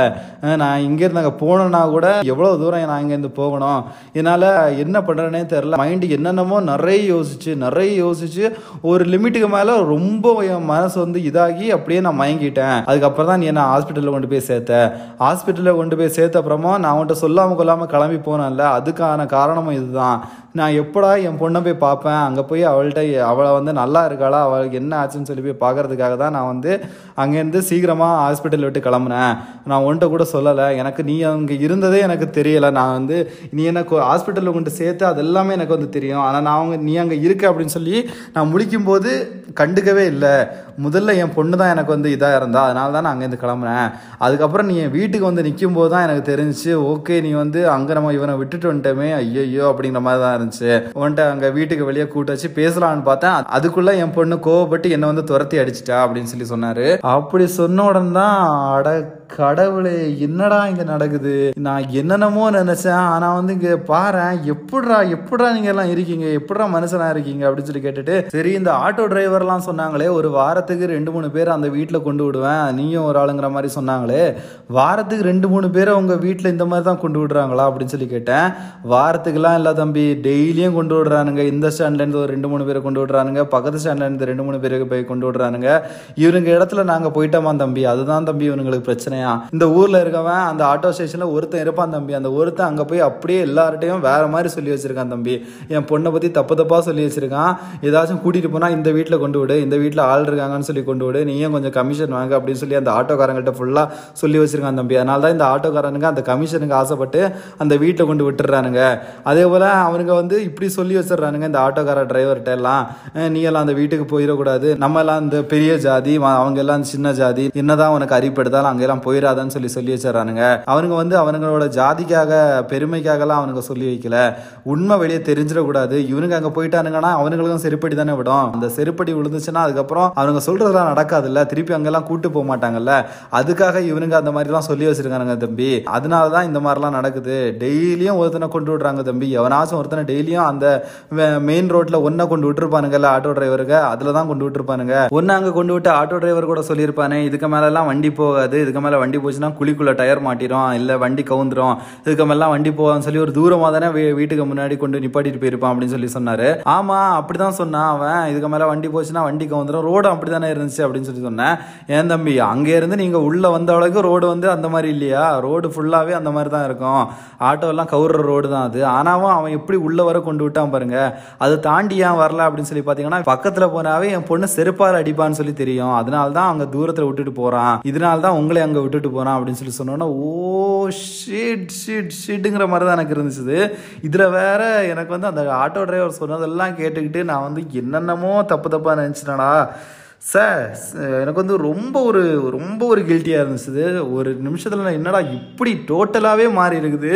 நான் இங்கேருந்து அங்கே போனேன்னா கூட எவ்வளோ தூரம் நான் இங்கேருந்து போகணும்? என்னால் என்ன பண்ணுறேனே தெரில மைண்டு என்னென்னமோ நிறைய யோசிச்சு நிறைய யோசிச்சு ஒரு லிமிட்டுக்கு மேலே ரொம்ப என் மனசு வந்து இதாகி அப்படியே நான் மயங்கிட்டேன். அதுக்கப்புறம் தான் நீ என்ன ஹாஸ்பிட்டலில் கொண்டு போய் சேர்த்த? ஹாஸ்பிட்டலில் கொண்டு போய் சேர்த்த அப்புறமா நான் அவன்கிட்ட சொல்லாமல் கொள்ளாமல் கிளம்பி போனேன்ல அதுக்கான காரணமும் இதுதான். நான் எப்படா என் பொண்ணை போய் பார்ப்பேன்? அங்கே போய் அவள்கிட்ட அவளை வந்து நல்லா இருக்காளா? அவளுக்கு என்ன ஆச்சுன்னு சொல்லி போய் பார்க்கறதுக்காக தான் நான் வந்து அங்கேருந்து சீக்கிரமாக ஹாஸ்பிட்டல் விட்டு கிளம்புனேன். நான் உன்கிட்ட கூட சொல்லலை. எனக்கு நீ அங்கே இருந்ததே எனக்கு தெரியலை. நான் வந்து நீ எனக்கு ஹாஸ்பிட்டலில் கொண்டு சேர்த்து அது எல்லாமே எனக்கு வந்து தெரியும். ஆனால் நான் அவங்க நீ அங்கே இருக்க அப்படின்னு சொல்லி நான் முடிக்கும்போது கண்டுக்கவே இல்லை. முதல்ல என் பொண்ணு தான் எனக்கு வந்து இதாக இருந்தா அதனால தான் நான் அங்கேருந்து கிளம்புனேன். அதுக்கப்புறம் நீ என் வீட்டுக்கு வந்து நிற்கும் போது தான் எனக்கு தெரிஞ்சுச்சு ஓகே நீ வந்து அங்கே நம்ம இவனை விட்டுட்டு வந்துட்டோமே ஐயோ அப்படிங்கிற மாதிரி தான் இருந்துச்சு. உன்ட்ட அங்கே வீட்டுக்கு வெளியே கூட்ட வச்சு பேசலாம்னு பார்த்தேன். அதுக்குள்ளே என் பொண்ணு கோவப்பட்டு என்னை வந்து துரத்தி அடிச்சிட்டா அப்படின்னு சொல்லி சொன்னார். அப்படி சொன்ன உடனே தான் அட கடவுளே என்னடா இங்க நடக்குது? நான் என்னென்னமோ நினைச்சேன். ஆனா வந்து இங்க பாரேன் எப்படிடா எப்படிடா நீங்க எல்லாம் இருக்கீங்க? எப்படிடா மனுஷனா இருக்கீங்க? அப்படின்னு சொல்லி கேட்டுட்டு சரி இந்த ஆட்டோ டிரைவர்லாம் சொன்னாங்களே ஒரு வாரத்துக்கு ரெண்டு மூணு பேர் அந்த வீட்டுல கொண்டு விடுவேன். நீயும் ஒரு ஆளுங்கிற மாதிரி சொன்னாங்களே. வாரத்துக்கு ரெண்டு மூணு பேரை உங்க வீட்டுல இந்த மாதிரி தான் கொண்டு விடுறாங்களா? அப்படின்னு சொல்லி கேட்டேன். வாரத்துக்குலாம் இல்ல தம்பி டெய்லியும் கொண்டு விடுறானுங்க. இந்த ஸ்டாண்ட்ல இருந்து ஒரு ரெண்டு மூணு பேரை கொண்டு விடுறானுங்க. பக்கத்து ஸ்டாண்ட்ல இருந்து ரெண்டு மூணு பேருக்கு போய் கொண்டு விடுறானுங்க. இவனுங்க இடத்துல நாங்க போயிட்டோமா தம்பி? அதுதான் தம்பி இவனுங்களுக்கு பிரச்சனையா இந்த ஊர்ல இருக்கவன் அந்த ஆட்டோ ஸ்டேஷன்ல ஒருத்தன் இருப்பான் தம்பி. அந்த ஒருத்தன் அங்க போய் அப்படியே எல்லார்ட்டையும் வேற மாதிரி சொல்லி வச்சிருக்கான் தம்பி. என் பொண்ணை பத்தி தப்பு தப்பா சொல்லி வச்சிருக்கான். ஏதாச்சும் கூட்டிட்டு போனா இந்த வீட்டுல கொண்டு விடு இந்த வீட்டுல ஆள் இருக்காங்கன்னு சொல்லி கொண்டு விடு நீயும் கொஞ்சம் கமிஷன் வாங்க அப்படின்னு சொல்லி அந்த ஆட்டோக்காரங்கள்ட்ட ஃபுல்லா சொல்லி வச்சிருக்கான் தம்பி. அதனால தான் இந்த ஆட்டோக்காரனுங்க அந்த கமிஷனுக்கு ஆசைப்பட்டு அந்த வீட்டை கொண்டு விட்டுறானுங்க. அதே போல அவனுங்க வந்து இப்படி சொல்லி வச்சிடுறானுங்க இந்த ஆட்டோக்கார டிரைவர்கிட்ட எல்லாம். நீ எல்லாம் அந்த வீட்டுக்கு போயிடக்கூடாது. நம்ம எல்லாம் இந்த பெரிய ஜாதி அவங்க எல்லாம் சின்ன ஜாதி. என்னதான் உனக்கு அறிப்படுத்தாலும் அங்கெல்லாம் போயிடாதான்னு சொல்லி சொல்லி வச்சிடறானுங்க. அவனுங்க வந்து அவனுங்களோட ஜாதிக்காக பெருமைக்காகலாம் அவனுங்க சொல்லி வைக்கல. உண்மை வெளியே தெரிஞ்சிடக்கூடாது. இவனுங்க அங்கே போயிட்டானுங்கன்னா அவனுங்களுக்கும் செருப்படி தானே விடும். அந்த செருப்படி விழுந்துச்சுன்னா அதுக்கப்புறம் அவனுங்க சொல்றதெல்லாம் நடக்காதுல்ல. திருப்பி அங்கெல்லாம் கூட்டு போக மாட்டாங்கல்ல. அதுக்காக இவனுங்க அந்த மாதிரிலாம் சொல்லி வச்சிருக்கானுங்க தம்பி. அதனால தான் இந்த மாதிரிலாம் நடக்குது. டெய்லியும் ஒருத்தனை கொண்டு விடுறாங்க தம்பி. எவனாச்சும் ஒருத்தனை டெய்லியும் அந்த மெயின் ரோட்ல ஒன்னை கொண்டு விட்டுருப்பானுங்கல்ல ஆட்டோ டிரைவருக்கு அதில் தான் கொண்டு விட்டுருப்பானுங்க. ஒன்னு அங்கே கொண்டு விட்டு ஆட்டோ டிரைவர் கூட சொல்லியிருப்பானே. இதுக்கு மேலெல்லாம் வண்டி போகாது. இதுக்கு மேலே மேலே வண்டி போச்சுன்னா குழிக்குள்ளே டயர் மாட்டிடும் இல்லை வண்டி கவுந்துரும். இதுக்கு மேலாம் வண்டி போவான்னு சொல்லி ஒரு தூரமாக தானே வீட்டுக்கு முன்னாடி கொண்டு நிப்பாட்டிட்டு போயிருப்பான் அப்படின்னு சொல்லி சொன்னார். ஆமாம் அப்படி தான் சொன்னான் அவன். இதுக்கு மேலே வண்டி போச்சுன்னா வண்டி கவுந்துரும். ரோடு அப்படி தானே இருந்துச்சு அப்படின்னு சொல்லி சொன்னேன். ஏன் தம்பி அங்கேருந்து நீங்கள் உள்ளே வந்த அளவுக்கு ரோடு வந்து அந்த மாதிரி இல்லையா? ரோடு ஃபுல்லாகவே அந்த மாதிரி தான் இருக்கும். ஆட்டோ கவுர்ற ரோடு தான் அது. ஆனாவும் அவன் எப்படி உள்ளே வர கொண்டு விட்டான் பாருங்க. அது தாண்டி ஏன் வரல அப்படின்னு சொல்லி பார்த்தீங்கன்னா பக்கத்தில் போனாவே என் பொண்ணு செருப்பால் அடிப்பான்னு சொல்லி தெரியும். அதனால தான் அங்க தூரத்தில் விட்டுட்டு போகிறான் இதனால தான் உங்களை அங்கே விட்டுட்டு போகிறான் அப்படின்னு சொல்லி சொன்னோன்னா ஓ ஷீட் ஷீட் ஷீட்டுங்கிற மாதிரி தான் எனக்கு இருந்துச்சு. இதில் வேறு எனக்கு வந்து அந்த ஆட்டோ டிரைவர் சொன்னதெல்லாம் கேட்டுக்கிட்டு நான் வந்து என்னென்னமோ தப்பு தப்பாக நினச்சினடா சார் எனக்கு வந்து ரொம்ப ஒரு ரொம்ப ஒரு கில்ட்டியாக இருந்துச்சு. ஒரு நிமிஷத்தில் நான் என்னடா இப்படி டோட்டலாகவே மாறி இருக்குது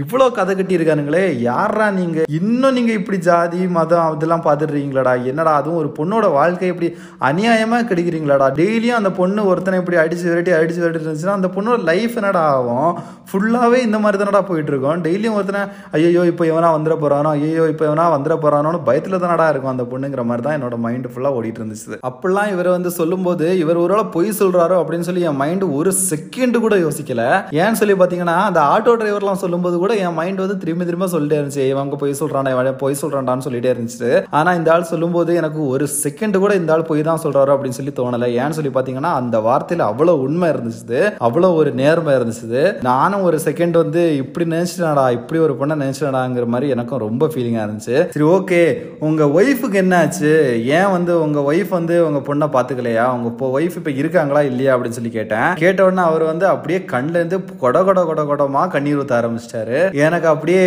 இவ்வளோ கதை கட்டியிருக்கானுங்களே யாரா நீங்கள் இன்னும் நீங்கள் இப்படி ஜாதி மதம் அதெல்லாம் பார்த்துட்றீங்களாடா? என்னடா அதுவும் ஒரு பொண்ணோட வாழ்க்கை இப்படி அநியாயமாக கிடைக்கிறீங்களாடா? டெய்லியும் அந்த பொண்ணு ஒருத்தனை இப்படி அடிச்சு விரட்டி அடிச்சு விரட்டி இருந்துச்சுன்னா அந்த பொண்ணோட லைஃப் என்னடா ஆகும்? ஃபுல்லாகவே இந்த மாதிரி தானடா போயிட்டு இருக்கோம் டெய்லியும் ஒருத்தனை ஐயோ இப்போ இவனா வந்துட போறானோ? ஐயோ இப்போ இவனா வந்துட போறானோன்னு பயத்தில் தானடா இருக்கும் அந்த பொண்ணுங்கிற மாதிரி தான் என்னோட மைண்டு ஃபுல்லாக ஓடிட்டு இருந்துச்சு அப்படிலாம் இவர் வந்து சொல்லும்போது இவர் ஒரு பொய் சொல்றாரோ அப்படின்னு சொல்லி என் மைண்டு ஒரு செகண்ட் கூட யோசிக்கல. ஏன்னு சொல்லி பார்த்தீங்கன்னா அந்த ஆட்டோ டிரைவர்லாம் சொல்லும்போது கூட கூட என் மைண்ட் வந்து திரும்பி திரும்ப சொல்லிட்டே இருந்துச்சு. இவங்க பொய் சொல்றானே இவன் பொய் சொல்றான்டான்னு சொல்லிட்டே இருந்துச்சு. ஆனா இந்த ஆள் சொல்லும்போது எனக்கு ஒரு செகண்ட் கூட இந்த ஆள் பொய் தான் சொல்கிறாரு அப்படின்னு சொல்லி தோணல. ஏன்னு சொல்லி பார்த்தீங்கன்னா அந்த வார்த்தையில அவ்வளவு உண்மை இருந்துச்சு அவ்வளவு ஒரு நேர்மை இருந்துச்சு நானும் ஒரு செகண்ட் வந்து இப்படி நினைச்சிட்டாடா இப்படி ஒரு பொண்ணை நினைச்சிட்டாடாங்கிற மாதிரி எனக்கும் ரொம்ப ஃபீலிங்கா இருந்துச்சு. சரி ஓகே உங்க ஒய்ஃபுக்கு என்ன ஆச்சு? ஏன் வந்து உங்க ஒய்ஃப் வந்து உங்க பொண்ணை பாத்துக்கலையா? உங்க இப்போ ஒய்ஃப் இப்ப இருக்காங்களா இல்லையா அப்படின்னு சொல்லி கேட்டேன். கேட்ட உடனே அவர் வந்து அப்படியே கண்ல இருந்து கொட கொட கொட கொடமா கண்ணீர் ஊத்த ஆரம்பிச்சிட்டாரு. எனக்கு அப்படியே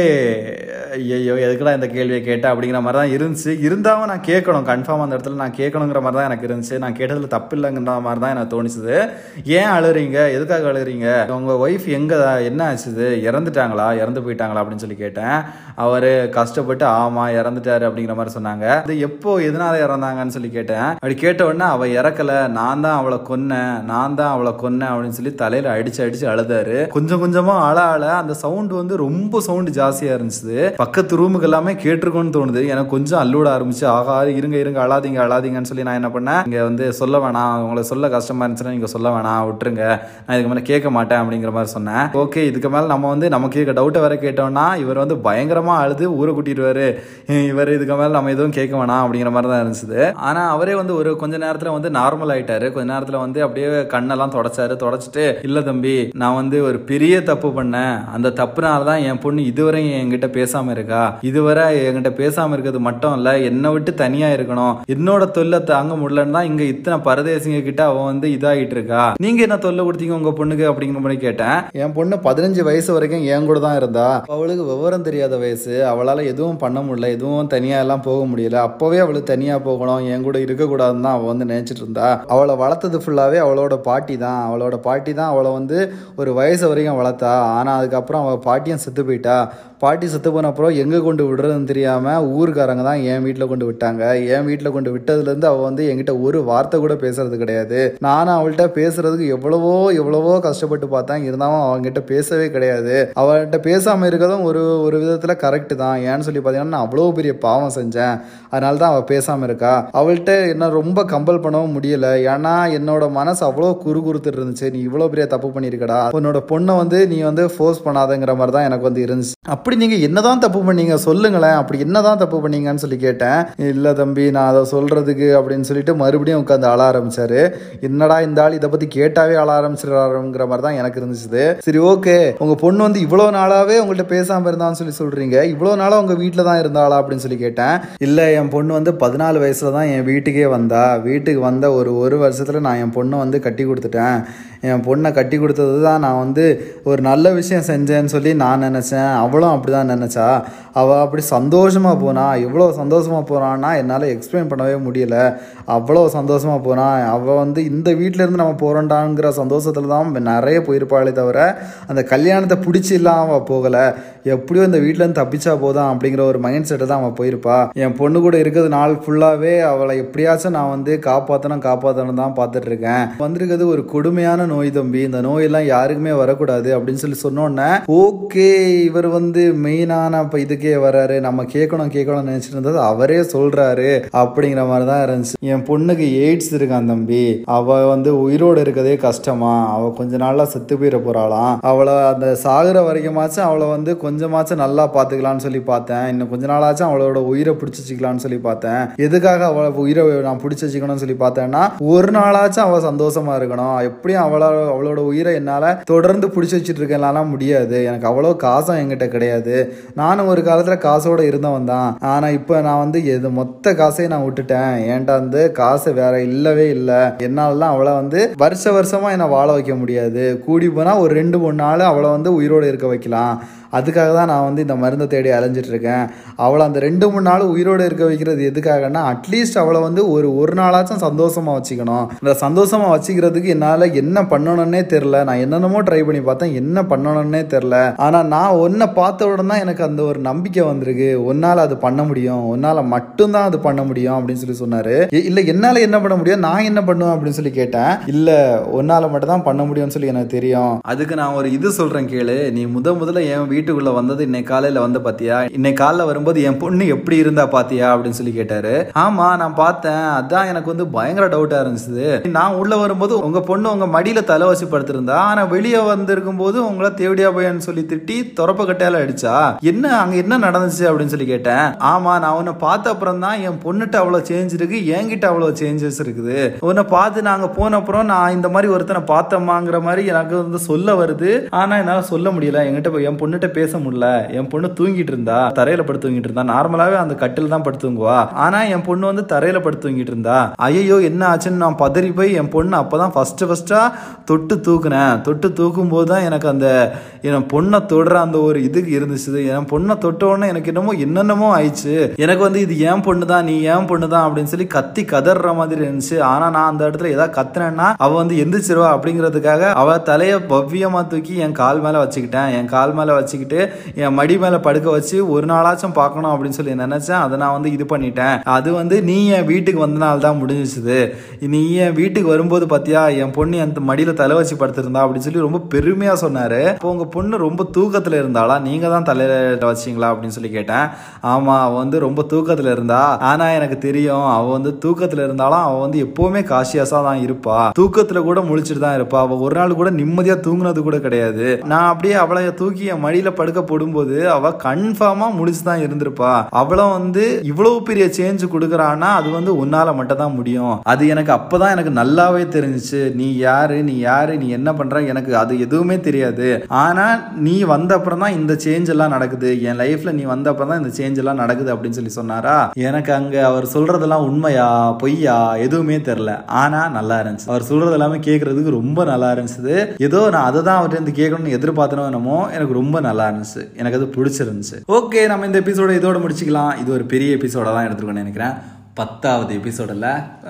ஐயோ எதுக்குடா இந்த கேள்வியை கேட்டேன் அப்படிங்கிற மாதிரி தான் இருந்துச்சு. இருந்தாலும் நான் கேட்கணும். கன்ஃபார்ம் அந்த இடத்துல நான் கேட்கணுங்கிற மாதிரி தான் எனக்கு இருந்துச்சு. நான் கேட்டதுல தப்பு இல்லைங்கிற மாதிரி தான் எனக்கு தோணுச்சுது. ஏன் அழுறீங்க? எதுக்காக அழுறீங்க? உங்க ஒய்ஃப் எங்க என்ன ஆச்சுது? இறந்துட்டாங்களா? இறந்து போயிட்டாங்களா? அப்படின்னு சொல்லி கேட்டேன். அவர் கஷ்டப்பட்டு ஆமா இறந்துட்டாரு அப்படிங்கிற மாதிரி சொன்னாங்க. அது எப்போ எதனால இறந்தாங்கன்னு சொல்லி கேட்டேன். அப்படி கேட்ட உடனே அவள் இறக்கல. நான் தான் அவளை கொன்னேன். நான் தான் அவளை கொன்னேன் அப்படின்னு சொல்லி தலையில் அடிச்சு அடிச்சு அழுதாரு. கொஞ்சம் கொஞ்சமா அழ அழ அந்த சவுண்ட் வந்து ரொம்ப சவுண்ட் ஜாஸ்தியா இருந்துச்சு. பக்கத்து ரூமுக்கு எல்லாமே கேட்டிருக்கோன்னு தோணுது. எனக்கு கொஞ்சம் அல்லூட ஆரம்பிச்சு ஆகா இருங்க இருங்க அழாதீங்க அழாதீங்கன்னு சொல்லி நான் என்ன பண்ணேன்? இங்க வந்து சொல்ல வேணாம். உங்களை சொல்ல கஷ்டமா இருந்துச்சுன்னா நீங்க சொல்ல வேணாம். விட்டுருங்க. நான் இதுக்கு மேலே கேட்க மாட்டேன் அப்படிங்கிற மாதிரி சொன்னேன். ஓகே இதுக்கு மேலே நம்ம வந்து நம்ம கேட்க டவுட்டை வேற கேட்டோம்னா இவர் வந்து பயங்கரமா அழுது ஊரை கூட்டிடுவாரு. இவர் இதுக்கு மேலே நம்ம எதுவும் கேட்க வேணாம் அப்படிங்கிற மாதிரி தான் இருந்துச்சு. ஆனா அவரே வந்து ஒரு கொஞ்ச நேரத்துல வந்து நார்மல் ஆயிட்டாரு. கொஞ்ச நேரத்துல வந்து அப்படியே கண்ணெல்லாம் தொடச்சாரு. தொடச்சிட்டு இல்ல தம்பி நான் வந்து ஒரு பெரிய தப்பு பண்ணேன். அந்த தப்புனால தான் என் பொண்ணு இதுவரை என்கிட்ட பேசாம இருக்கா? இதுவரை என்கிட்ட பேசாம இருக்கிறது மட்டும் இல்ல என்னை விட்டு தனியா இருக்கணும். என்னோட தொல்லை தாங்க முடியலன்னு தான் இங்க இத்தனை பரதேசிங்க கிட்ட அவன் வந்து இதாகிட்டு இருக்கா? நீங்க என்ன தொல்லை கொடுத்தீங்க உங்க பொண்ணுக்கு அப்படிங்கிற மாதிரி கேட்டேன். என் பொண்ணு பதினஞ்சு வயசு வரைக்கும் என் கூட தான் இருந்தா. அவளுக்கு விவரம் தெரியாத வயசு. அவளால எதுவும் பண்ண முடியல. எதுவும் தனியா எல்லாம் போக முடியல. அப்பவே அவளுக்கு தனியா போகணும். என் கூட இருக்கக்கூடாதுன்னு தான் அவள் வந்து நினைச்சிட்டு இருந்தா. அவளை வளர்த்தது ஃபுல்லாவே அவளோட பாட்டி தான். அவளோட பாட்டி தான் அவளை வந்து ஒரு வயசு வரைக்கும் வளர்த்தா. ஆனா அதுக்கப்புறம் அவள் பாட்டி பாட்டியும் செத்து போயிட்டா பாட்டி செத்து போன அப்புறம் எங்கே கொண்டு விடுறதுன்னு தெரியாமல் ஊருக்காரங்க தான் என் வீட்டில் கொண்டு விட்டாங்க. என் வீட்டில் கொண்டு விட்டதுலேருந்து அவள் வந்து என்கிட்ட ஒரு வார்த்தை கூட பேசுறது கிடையாது. நானும் அவள்கிட்ட பேசுறதுக்கு எவ்வளவோ எவ்வளவோ கஷ்டப்பட்டு பார்த்தேன். இருந்தாலும் அவங்ககிட்ட பேசவே கிடையாது. அவள்கிட்ட பேசாமல் இருக்கிறதும் ஒரு ஒரு விதத்தில் கரெக்டு தான். ஏன்னு சொல்லி பார்த்தீங்கன்னா நான் அவ்வளோ பெரிய பாவம் செஞ்சேன். அதனால தான் அவள் பேசாமல் இருக்கா. அவள்கிட்ட என்ன ரொம்ப கம்பல் பண்ணவும் முடியல. ஏன்னா என்னோட மனசு அவ்வளோ குறு குறுத்துட்டு இருந்துச்சு. நீ இவ்வளோ பெரிய தப்பு பண்ணியிருக்கடா. உன்னோட பொண்ணை வந்து நீ வந்து ஃபோர்ஸ் பண்ணாதங்கிற மாதிரி தான் எனக்கு வந்து இருந்துச்சு. அப்படி நீங்க என்னதான் தப்பு பண்ணீங்க சொல்லுங்களேன். அப்படி என்னதான் தப்பு பண்ணீங்கன்னு சொல்லி கேட்டேன். இல்ல தம்பி நான் அதை சொல்றதுக்கு அப்படின்னு சொல்லிட்டு மறுபடியும் உட்காந்து அழ ஆரம்பிச்சாரு. என்னடா இந்த ஆள் இதை பத்தி கேட்டாவே அழ ஆரம்பிச்சிடறாருங்கிற மாதிரி தான் எனக்கு இருந்துச்சு சரி ஓகே. உங்க பொண்ணு வந்து இவ்வளவு நாளாவே உங்கள்ட்ட பேசாம இருந்தான்னு சொல்லி சொல்றீங்க. இவ்வளவு நாளா உங்க வீட்டுல தான் இருந்தாளா அப்படின்னு சொல்லி கேட்டேன். இல்ல என் பொண்ணு வந்து பதினாலு வயசுல தான் என் வீட்டுக்கே வந்தா. வீட்டுக்கு வந்த ஒரு ஒரு வருஷத்துல நான் என் பொண்ணை வந்து கட்டி கொடுத்துட்டேன். என் பொண்ணை கட்டி கொடுத்தது தான் நான் வந்து ஒரு நல்ல விஷயம் செஞ்சேன்னு சொல்லி நான் நான் நினச்சேன். அவளும் அப்படி தான் நினச்சா. அவள் அப்படி சந்தோஷமாக போனா எவ்வளோ சந்தோஷமாக போகிறான்னா என்னால் எக்ஸ்பிளைன் பண்ணவே முடியல. அவ்வளோ சந்தோஷமாக போனா அவள் வந்து இந்த வீட்டிலேருந்து நம்ம போகிறோண்டாங்கிற சந்தோஷத்தில் தான் நிறைய போயிருப்பாளே தவிர அந்த கல்யாணத்தை பிடிச்சி இல்லாமல் அவள் போகலை. எப்படியோ இந்த வீட்டிலேருந்து தப்பிச்சா போதான் அப்படிங்கிற ஒரு மைண்ட் செட்டை தான் அவள் போயிருப்பா. என் பொண்ணு கூட இருக்கிறது நாள் ஃபுல்லாகவே அவளை எப்படியாச்சும் நான் வந்து காப்பாற்றணும் காப்பாற்றணும் தான் பார்த்துட்டு இருக்கேன். வந்திருக்கிறது ஒரு கொடுமையான நோய் தம்பி. இந்த நோயெல்லாம் யாருக்குமே வரக்கூடாது அப்படின்னு சொல்லி சொன்னோன்னே ஓகே இவர் வந்து மெயினான இப்போ இதுக்கே வராரு நம்ம கேட்கணும் கேட்கணும்னு நினைச்சிட்டு இருந்தது அவரே சொல்றாரு அப்படிங்கிற மாதிரி தான் இருந்துச்சு. என் பொண்ணுக்கு எய்ட்ஸ் இருக்கான் தம்பி. அவ வந்து உயிரோடு இருக்கதே கஷ்டமா. அவ கொஞ்ச நாளா செத்து போயிட போறாளாம். அவளை அந்த சாகுற வரைக்குமாச்சும் அவளை வந்து கொஞ்சமாச்சும் நல்லா பாத்துக்கலாம்னு சொல்லி பார்த்தேன். இன்னும் கொஞ்ச நாளாச்சும் அவளோட உயிரை பிடிச்சி வச்சுக்கலாம்னு சொல்லி பார்த்தேன். எதுக்காக அவளை உயிரை நான் பிடிச்சி வச்சுக்கணும்னு சொல்லி பார்த்தேன்னா ஒரு நாளாச்சும் அவள் சந்தோஷமா இருக்கணும். எப்படியும் அவளோட அவளோட உயிரை என்னால் தொடர்ந்து பிடிச்சி வச்சுட்டு இருக்கேன்லாம் முடியாது. எனக்கு அவ்வளோ காசும் என்கிட்ட கிடையாது. நானும் ஒரு காலத்தில் காசோட இருந்தவன் தான். ஆனால் இப்போ நான் வந்து எது மொத்த காசையும் நான் விட்டுட்டேன். ஏன்டா வந்து காசு வேற இல்லவே இல்லை. என்னாலலாம் அவளை வந்து வருஷ வருஷமாக என்னை வாழ வைக்க முடியாது. கூடி போனால் ஒரு ரெண்டு மூணு நாள் அவளை வந்து உயிரோடு இருக்க வைக்கலாம். அதுக்காக தான் நான் வந்து இந்த மருந்தை தேடி அலைஞ்சிட்டு இருக்கேன் அவளை அந்த ரெண்டு மூணு நாள் உயிரோடு இருக்க வைக்கிறது எதுக்காகன்னா அட்லீஸ்ட் அவளை வந்து ஒரு ஒரு நாளாச்சும் சந்தோஷமாக வச்சுக்கணும். இந்த சந்தோஷமாக வச்சுக்கிறதுக்கு என்னால் என்ன பண்ணணும்னே தெரில நான் என்னென்னமோ ட்ரை பண்ணி பார்த்தேன் என்ன பண்ணணும்னே தெரில ஆனால் நான் ஒன்றை பார்த்த உடனே தான் எனக்கு அந்த ஒரு நம்பிக்கை வந்திருக்கு. ஒன்னால் அது பண்ண முடியும். ஒன்னால் மட்டும்தான் அது பண்ண முடியும் அப்படின்னு சொல்லி சொன்னார். இல்லை என்னால் என்ன பண்ண முடியும்? நான் என்ன பண்ணுவேன் அப்படின்னு சொல்லி கேட்டேன். இல்லை ஒன்னால் மட்டும் தான் பண்ண முடியும்னு சொல்லி எனக்கு தெரியும். அதுக்கு நான் ஒரு இது சொல்கிறேன் கேளு. நீ முத முதல்ல என் வீட்டுக்குள்ள வந்தது இன்னைக்கு காலையில வந்து பாத்தியா? இன்னைக்கு காலைல வரும்போது என் பொண்ணு எப்படி இருந்தா பாத்தியா? அப்படின்னு சொல்லி கேட்டாரு. ஆமா நான் பார்த்தேன். அதான் எனக்கு வந்து பயங்கர டவுட்டா இருந்துச்சு. நான் உள்ள வரும்போது உங்க பொண்ணு உங்க மடியில தலை வசி படுத்திருந்தா ஆனா வெளியே வந்திருக்கும் போது உங்களை தேவடியா போயான்னு சொல்லி திட்டி துறப்ப கட்டையால அடிச்சா என்ன அங்க என்ன நடந்துச்சு? அப்படின்னு சொல்லி கேட்டேன். ஆமா நான் உன்னை பார்த்த அப்புறம் தான் என் பொண்ணுகிட்ட அவ்வளவு சேஞ்ச் இருக்கு என்கிட்ட அவ்வளவு சேஞ்சஸ் இருக்குது. உன்னை பார்த்து நாங்க போன அப்புறம் நான் இந்த மாதிரி ஒருத்தனை பார்த்தோமாங்கிற மாதிரி எனக்கு வந்து சொல்ல வருது. ஆனா என்னால சொல்ல முடியல. என்கிட்ட என் பொண்ணுகிட்ட பேச முடியல. என் பொண்ணு தூங்கிட்டு இருந்தா தரையில படுத்து தூங்கிட்டு இருந்தா. நார்மலாவே அந்த கட்டில் தான் படுத்து தூங்குவா. ஆனா என் பொண்ணு வந்து தரையில படுத்து தூங்கிட்டு இருந்தா. ஐயோ என்ன ஆச்சுன்னு நான் பதறி போய் என் பொண்ணு அப்பதான் ஃபர்ஸ்ட் ஃபர்ஸ்டா தொட்டு தூக்குனேன். தொட்டு தூக்கும் போது தான் எனக்கு அந்த என் பொண்ணை தொடுற அந்த ஒரு இது இருந்துச்சு. என் பொண்ணை தொட்ட உடனே எனக்கு என்னமோ என்னென்னமோ ஆயிடுச்சு. எனக்கு வந்து இது ஏன் பொண்ணு தான் நீ ஏன் பொண்ணு தான் அப்படின்னு சொல்லி கத்தி கதற மாதிரி இருந்துச்சு. ஆனா நான் அந்த இடத்துல ஏதாவது கத்துனேன்னா அவ வந்து எந்திரிச்சிருவா அப்படிங்கிறதுக்காக அவ தலைய பவ்யமா தூக்கி என் கால் மேல வச்சுக்கிட்டேன். என் கால் மேல வச்சுக்கிட்டு என் மடி மேல படுக்க வச்சு ஒரு நாளாச்சும் பார்க்கணும் அப்படின்னு சொல்லி நினச்சேன். அதை நான் வந்து இது பண்ணிட்டேன். அது வந்து நீ என் வீட்டுக்கு வந்தனால தான் முடிஞ்சிச்சுது நீ என் வீட்டுக்கு வரும்போது பார்த்தியா என் பொண்ணு என் மடியில தலை வச்சு படுத்திருந்தா அப்படின்னு சொல்லி ரொம்ப பெருமையா சொன்னாரு. இப்போ உங்க பொண்ணு ரொம்ப தூக்கத்துல இருந்தாளா? நீங்க தான் தலையில வச்சீங்களா அப்படின்னு சொல்லி கேட்டேன். ஆமா அவள் வந்து ரொம்ப தூக்கத்துல இருந்தா. ஆனா எனக்கு தெரியும் அவள் வந்து தூக்கத்தில் இருந்தாலும் அவள் வந்து எப்போவுமே காசியாசா தான் இருப்பா. தூக்கத்தில் கூட முழிச்சிட்டு தான் இருப்பா. அவள் ஒரு நாள் கூட நிம்மதியா தூங்கினது கூட கிடையாது. நான் அப்படியே அவளை தூக்கி என் மடியில படுக்க போடும்போது அவ கன்ஃபார்மா முடிச்சு தான் இருந்திருப்பா. அவளும் வந்து இவ்வளவு பெரிய சேஞ்ச் கொடுக்குறான்னா அது வந்து உன்னால மட்டும் தான் முடியும். அது எனக்கு அப்பதான் எனக்கு நல்லாவே தெரிஞ்சிச்சு. நீ யாரு? நீ யாரு? நீ என்ன பண்ற? எனக்கு அது எதுவுமே தெரியாது. ஆனா நீ வந்த அப்புறம் தான் இந்த சேஞ்ச் எல்லாம் நடக்குது. என் லைஃப்ல நீ வந்த அப்புறம் தான் இந்த சேஞ்ச் எல்லாம் நடக்குது அப்படின்னு சொல்லி சொன்னாரா? எனக்கு அங்க அவர் சொல்றதெல்லாம் உண்மையா? பொய்யா? எதுவுமே தெரியல ஆனா நல்லா இருந்துச்சு. அவர் சொல்றது எல்லாமே கேட்கறதுக்கு ரொம்ப நல்லா இருந்துச்சு. ஏதோ நான் அதை தான் அவர்கிட்ட இருந்து கேட்கணும்னு எதிர்பார்த்தனோ என்னமோ எனக்கு ரொம்ப நல்லா இருந்துச்சு எனக்கு அது பிடிச்சிருந்துச்சு. ஓகே நம்ம இந்த எபிசோட இதோட முடிச்சுக்கலாம். இது ஒரு பெரிய எபிசோட தான் எடுத்துருக்கோம்னு நினைக்கிறேன். பத்தாவது எபிசோடில்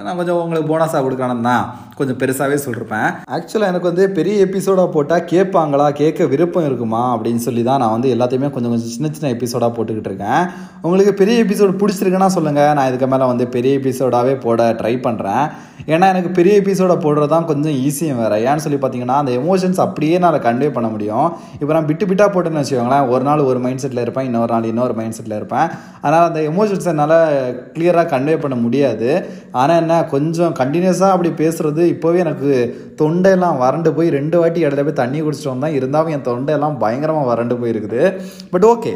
நான் கொஞ்சம் உங்களுக்கு போனஸாக கொடுக்கணும் தான் கொஞ்சம் பெருசாகவே சொல்லியிருப்பேன் ஆக்சுவலாக எனக்கு வந்து பெரிய எபிசோடாக போட்டால் கேட்பாங்களா? கேட்க விருப்பம் இருக்குமா? அப்படின்னு சொல்லி தான் நான் வந்து எல்லாத்தையுமே கொஞ்சம் கொஞ்சம் சின்ன சின்ன எபிசோடாக போட்டுக்கிட்டு இருக்கேன். உங்களுக்கு பெரிய எபிசோடு பிடிச்சிருக்குன்னா சொல்லுங்கள் நான் இதுக்கு மேலே வந்து பெரிய எபிசோடாகவே போட ட்ரை பண்ணுறேன் ஏன்னா எனக்கு பெரிய எபிசோட போடுறது தான் கொஞ்சம் ஈஸியும் வேறு. ஏன்னு சொல்லி பார்த்தீங்கன்னா அந்த எமோஷன்ஸ் அப்படியே நான் கன்வே பண்ண முடியும். இப்போ நான் பிட்டு பிட்டாக போட்டேன்னு வச்சுக்கோங்களேன் ஒரு நாள் ஒரு மைண்ட் செட்டில் இருப்பேன் இன்னொரு நாள் இன்னொரு மைண்ட் செட்டில் இருப்பேன். அதனால் அந்த எமோஷன்ஸ் என்னால் கிளியராக கன்வே பண்ண முடியாது. ஆனால் என்ன கொஞ்சம் கண்டினியூஸாக அப்படி பேசுகிறது இப்போவே எனக்கு தொண்டையெல்லாம் வறண்டு போய் ரெண்டு வாட்டி இடத்துல போய் தண்ணி குடிச்சிட்டு வந்தேன். இருந்தாலும் என் தொண்டையெல்லாம் பயங்கரமாக வறண்டு போயிருக்குது. But okay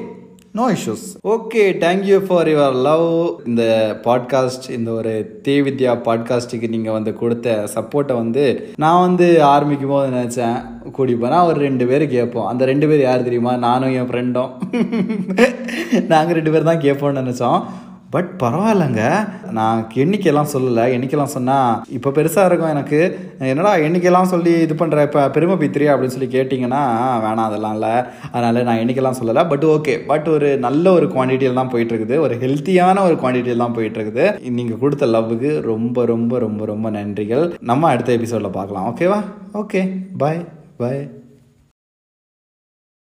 no issues okay thank you for your love இந்த பாட்காஸ்ட் இந்த ஒரு தே வித்யா பாட்காஸ்ட்டுக்கு நீங்கள் வந்து கொடுத்த சப்போர்ட்டை வந்து நான் வந்து ஆரம்பிக்கும் போது நினச்சேன் கூடி போனால் ஒரு ரெண்டு பேர் கேட்போம். அந்த ரெண்டு பேர் யார் தெரியுமா? நானும் என் ஃப்ரெண்டும் நாங்கள் ரெண்டு பேர் தான் கேட்போம்னு நினச்சோம். பட் பரவாயில்லைங்க. நான் எண்ணிக்கையெல்லாம் சொல்லலை. எண்ணிக்கையெல்லாம் சொன்னால் இப்போ பெருசாக இருக்கும் எனக்கு. என்னடா எண்ணிக்கையெல்லாம் சொல்லி இது பண்ணுற இப்போ பெருமை பித்திரி அப்படின்னு சொல்லி கேட்டிங்கன்னா வேணாம் அதெல்லாம் இல்லை. அதனால் நான் எண்ணிக்கையெல்லாம் சொல்லலை. பட் ஓகே பட் ஒரு நல்ல ஒரு குவான்டிட்டியில் தான் போயிட்டுருக்குது. ஒரு ஹெல்த்தியான ஒரு குவான்டிட்டியில் தான் போயிட்டுருக்குது. நீங்கள் கொடுத்த லவ்வுக்கு ரொம்ப ரொம்ப ரொம்ப ரொம்ப நன்றிகள். நம்ம அடுத்த எபிசோடில் பார்க்கலாம். ஓகேவா ஓகே பாய் பாய்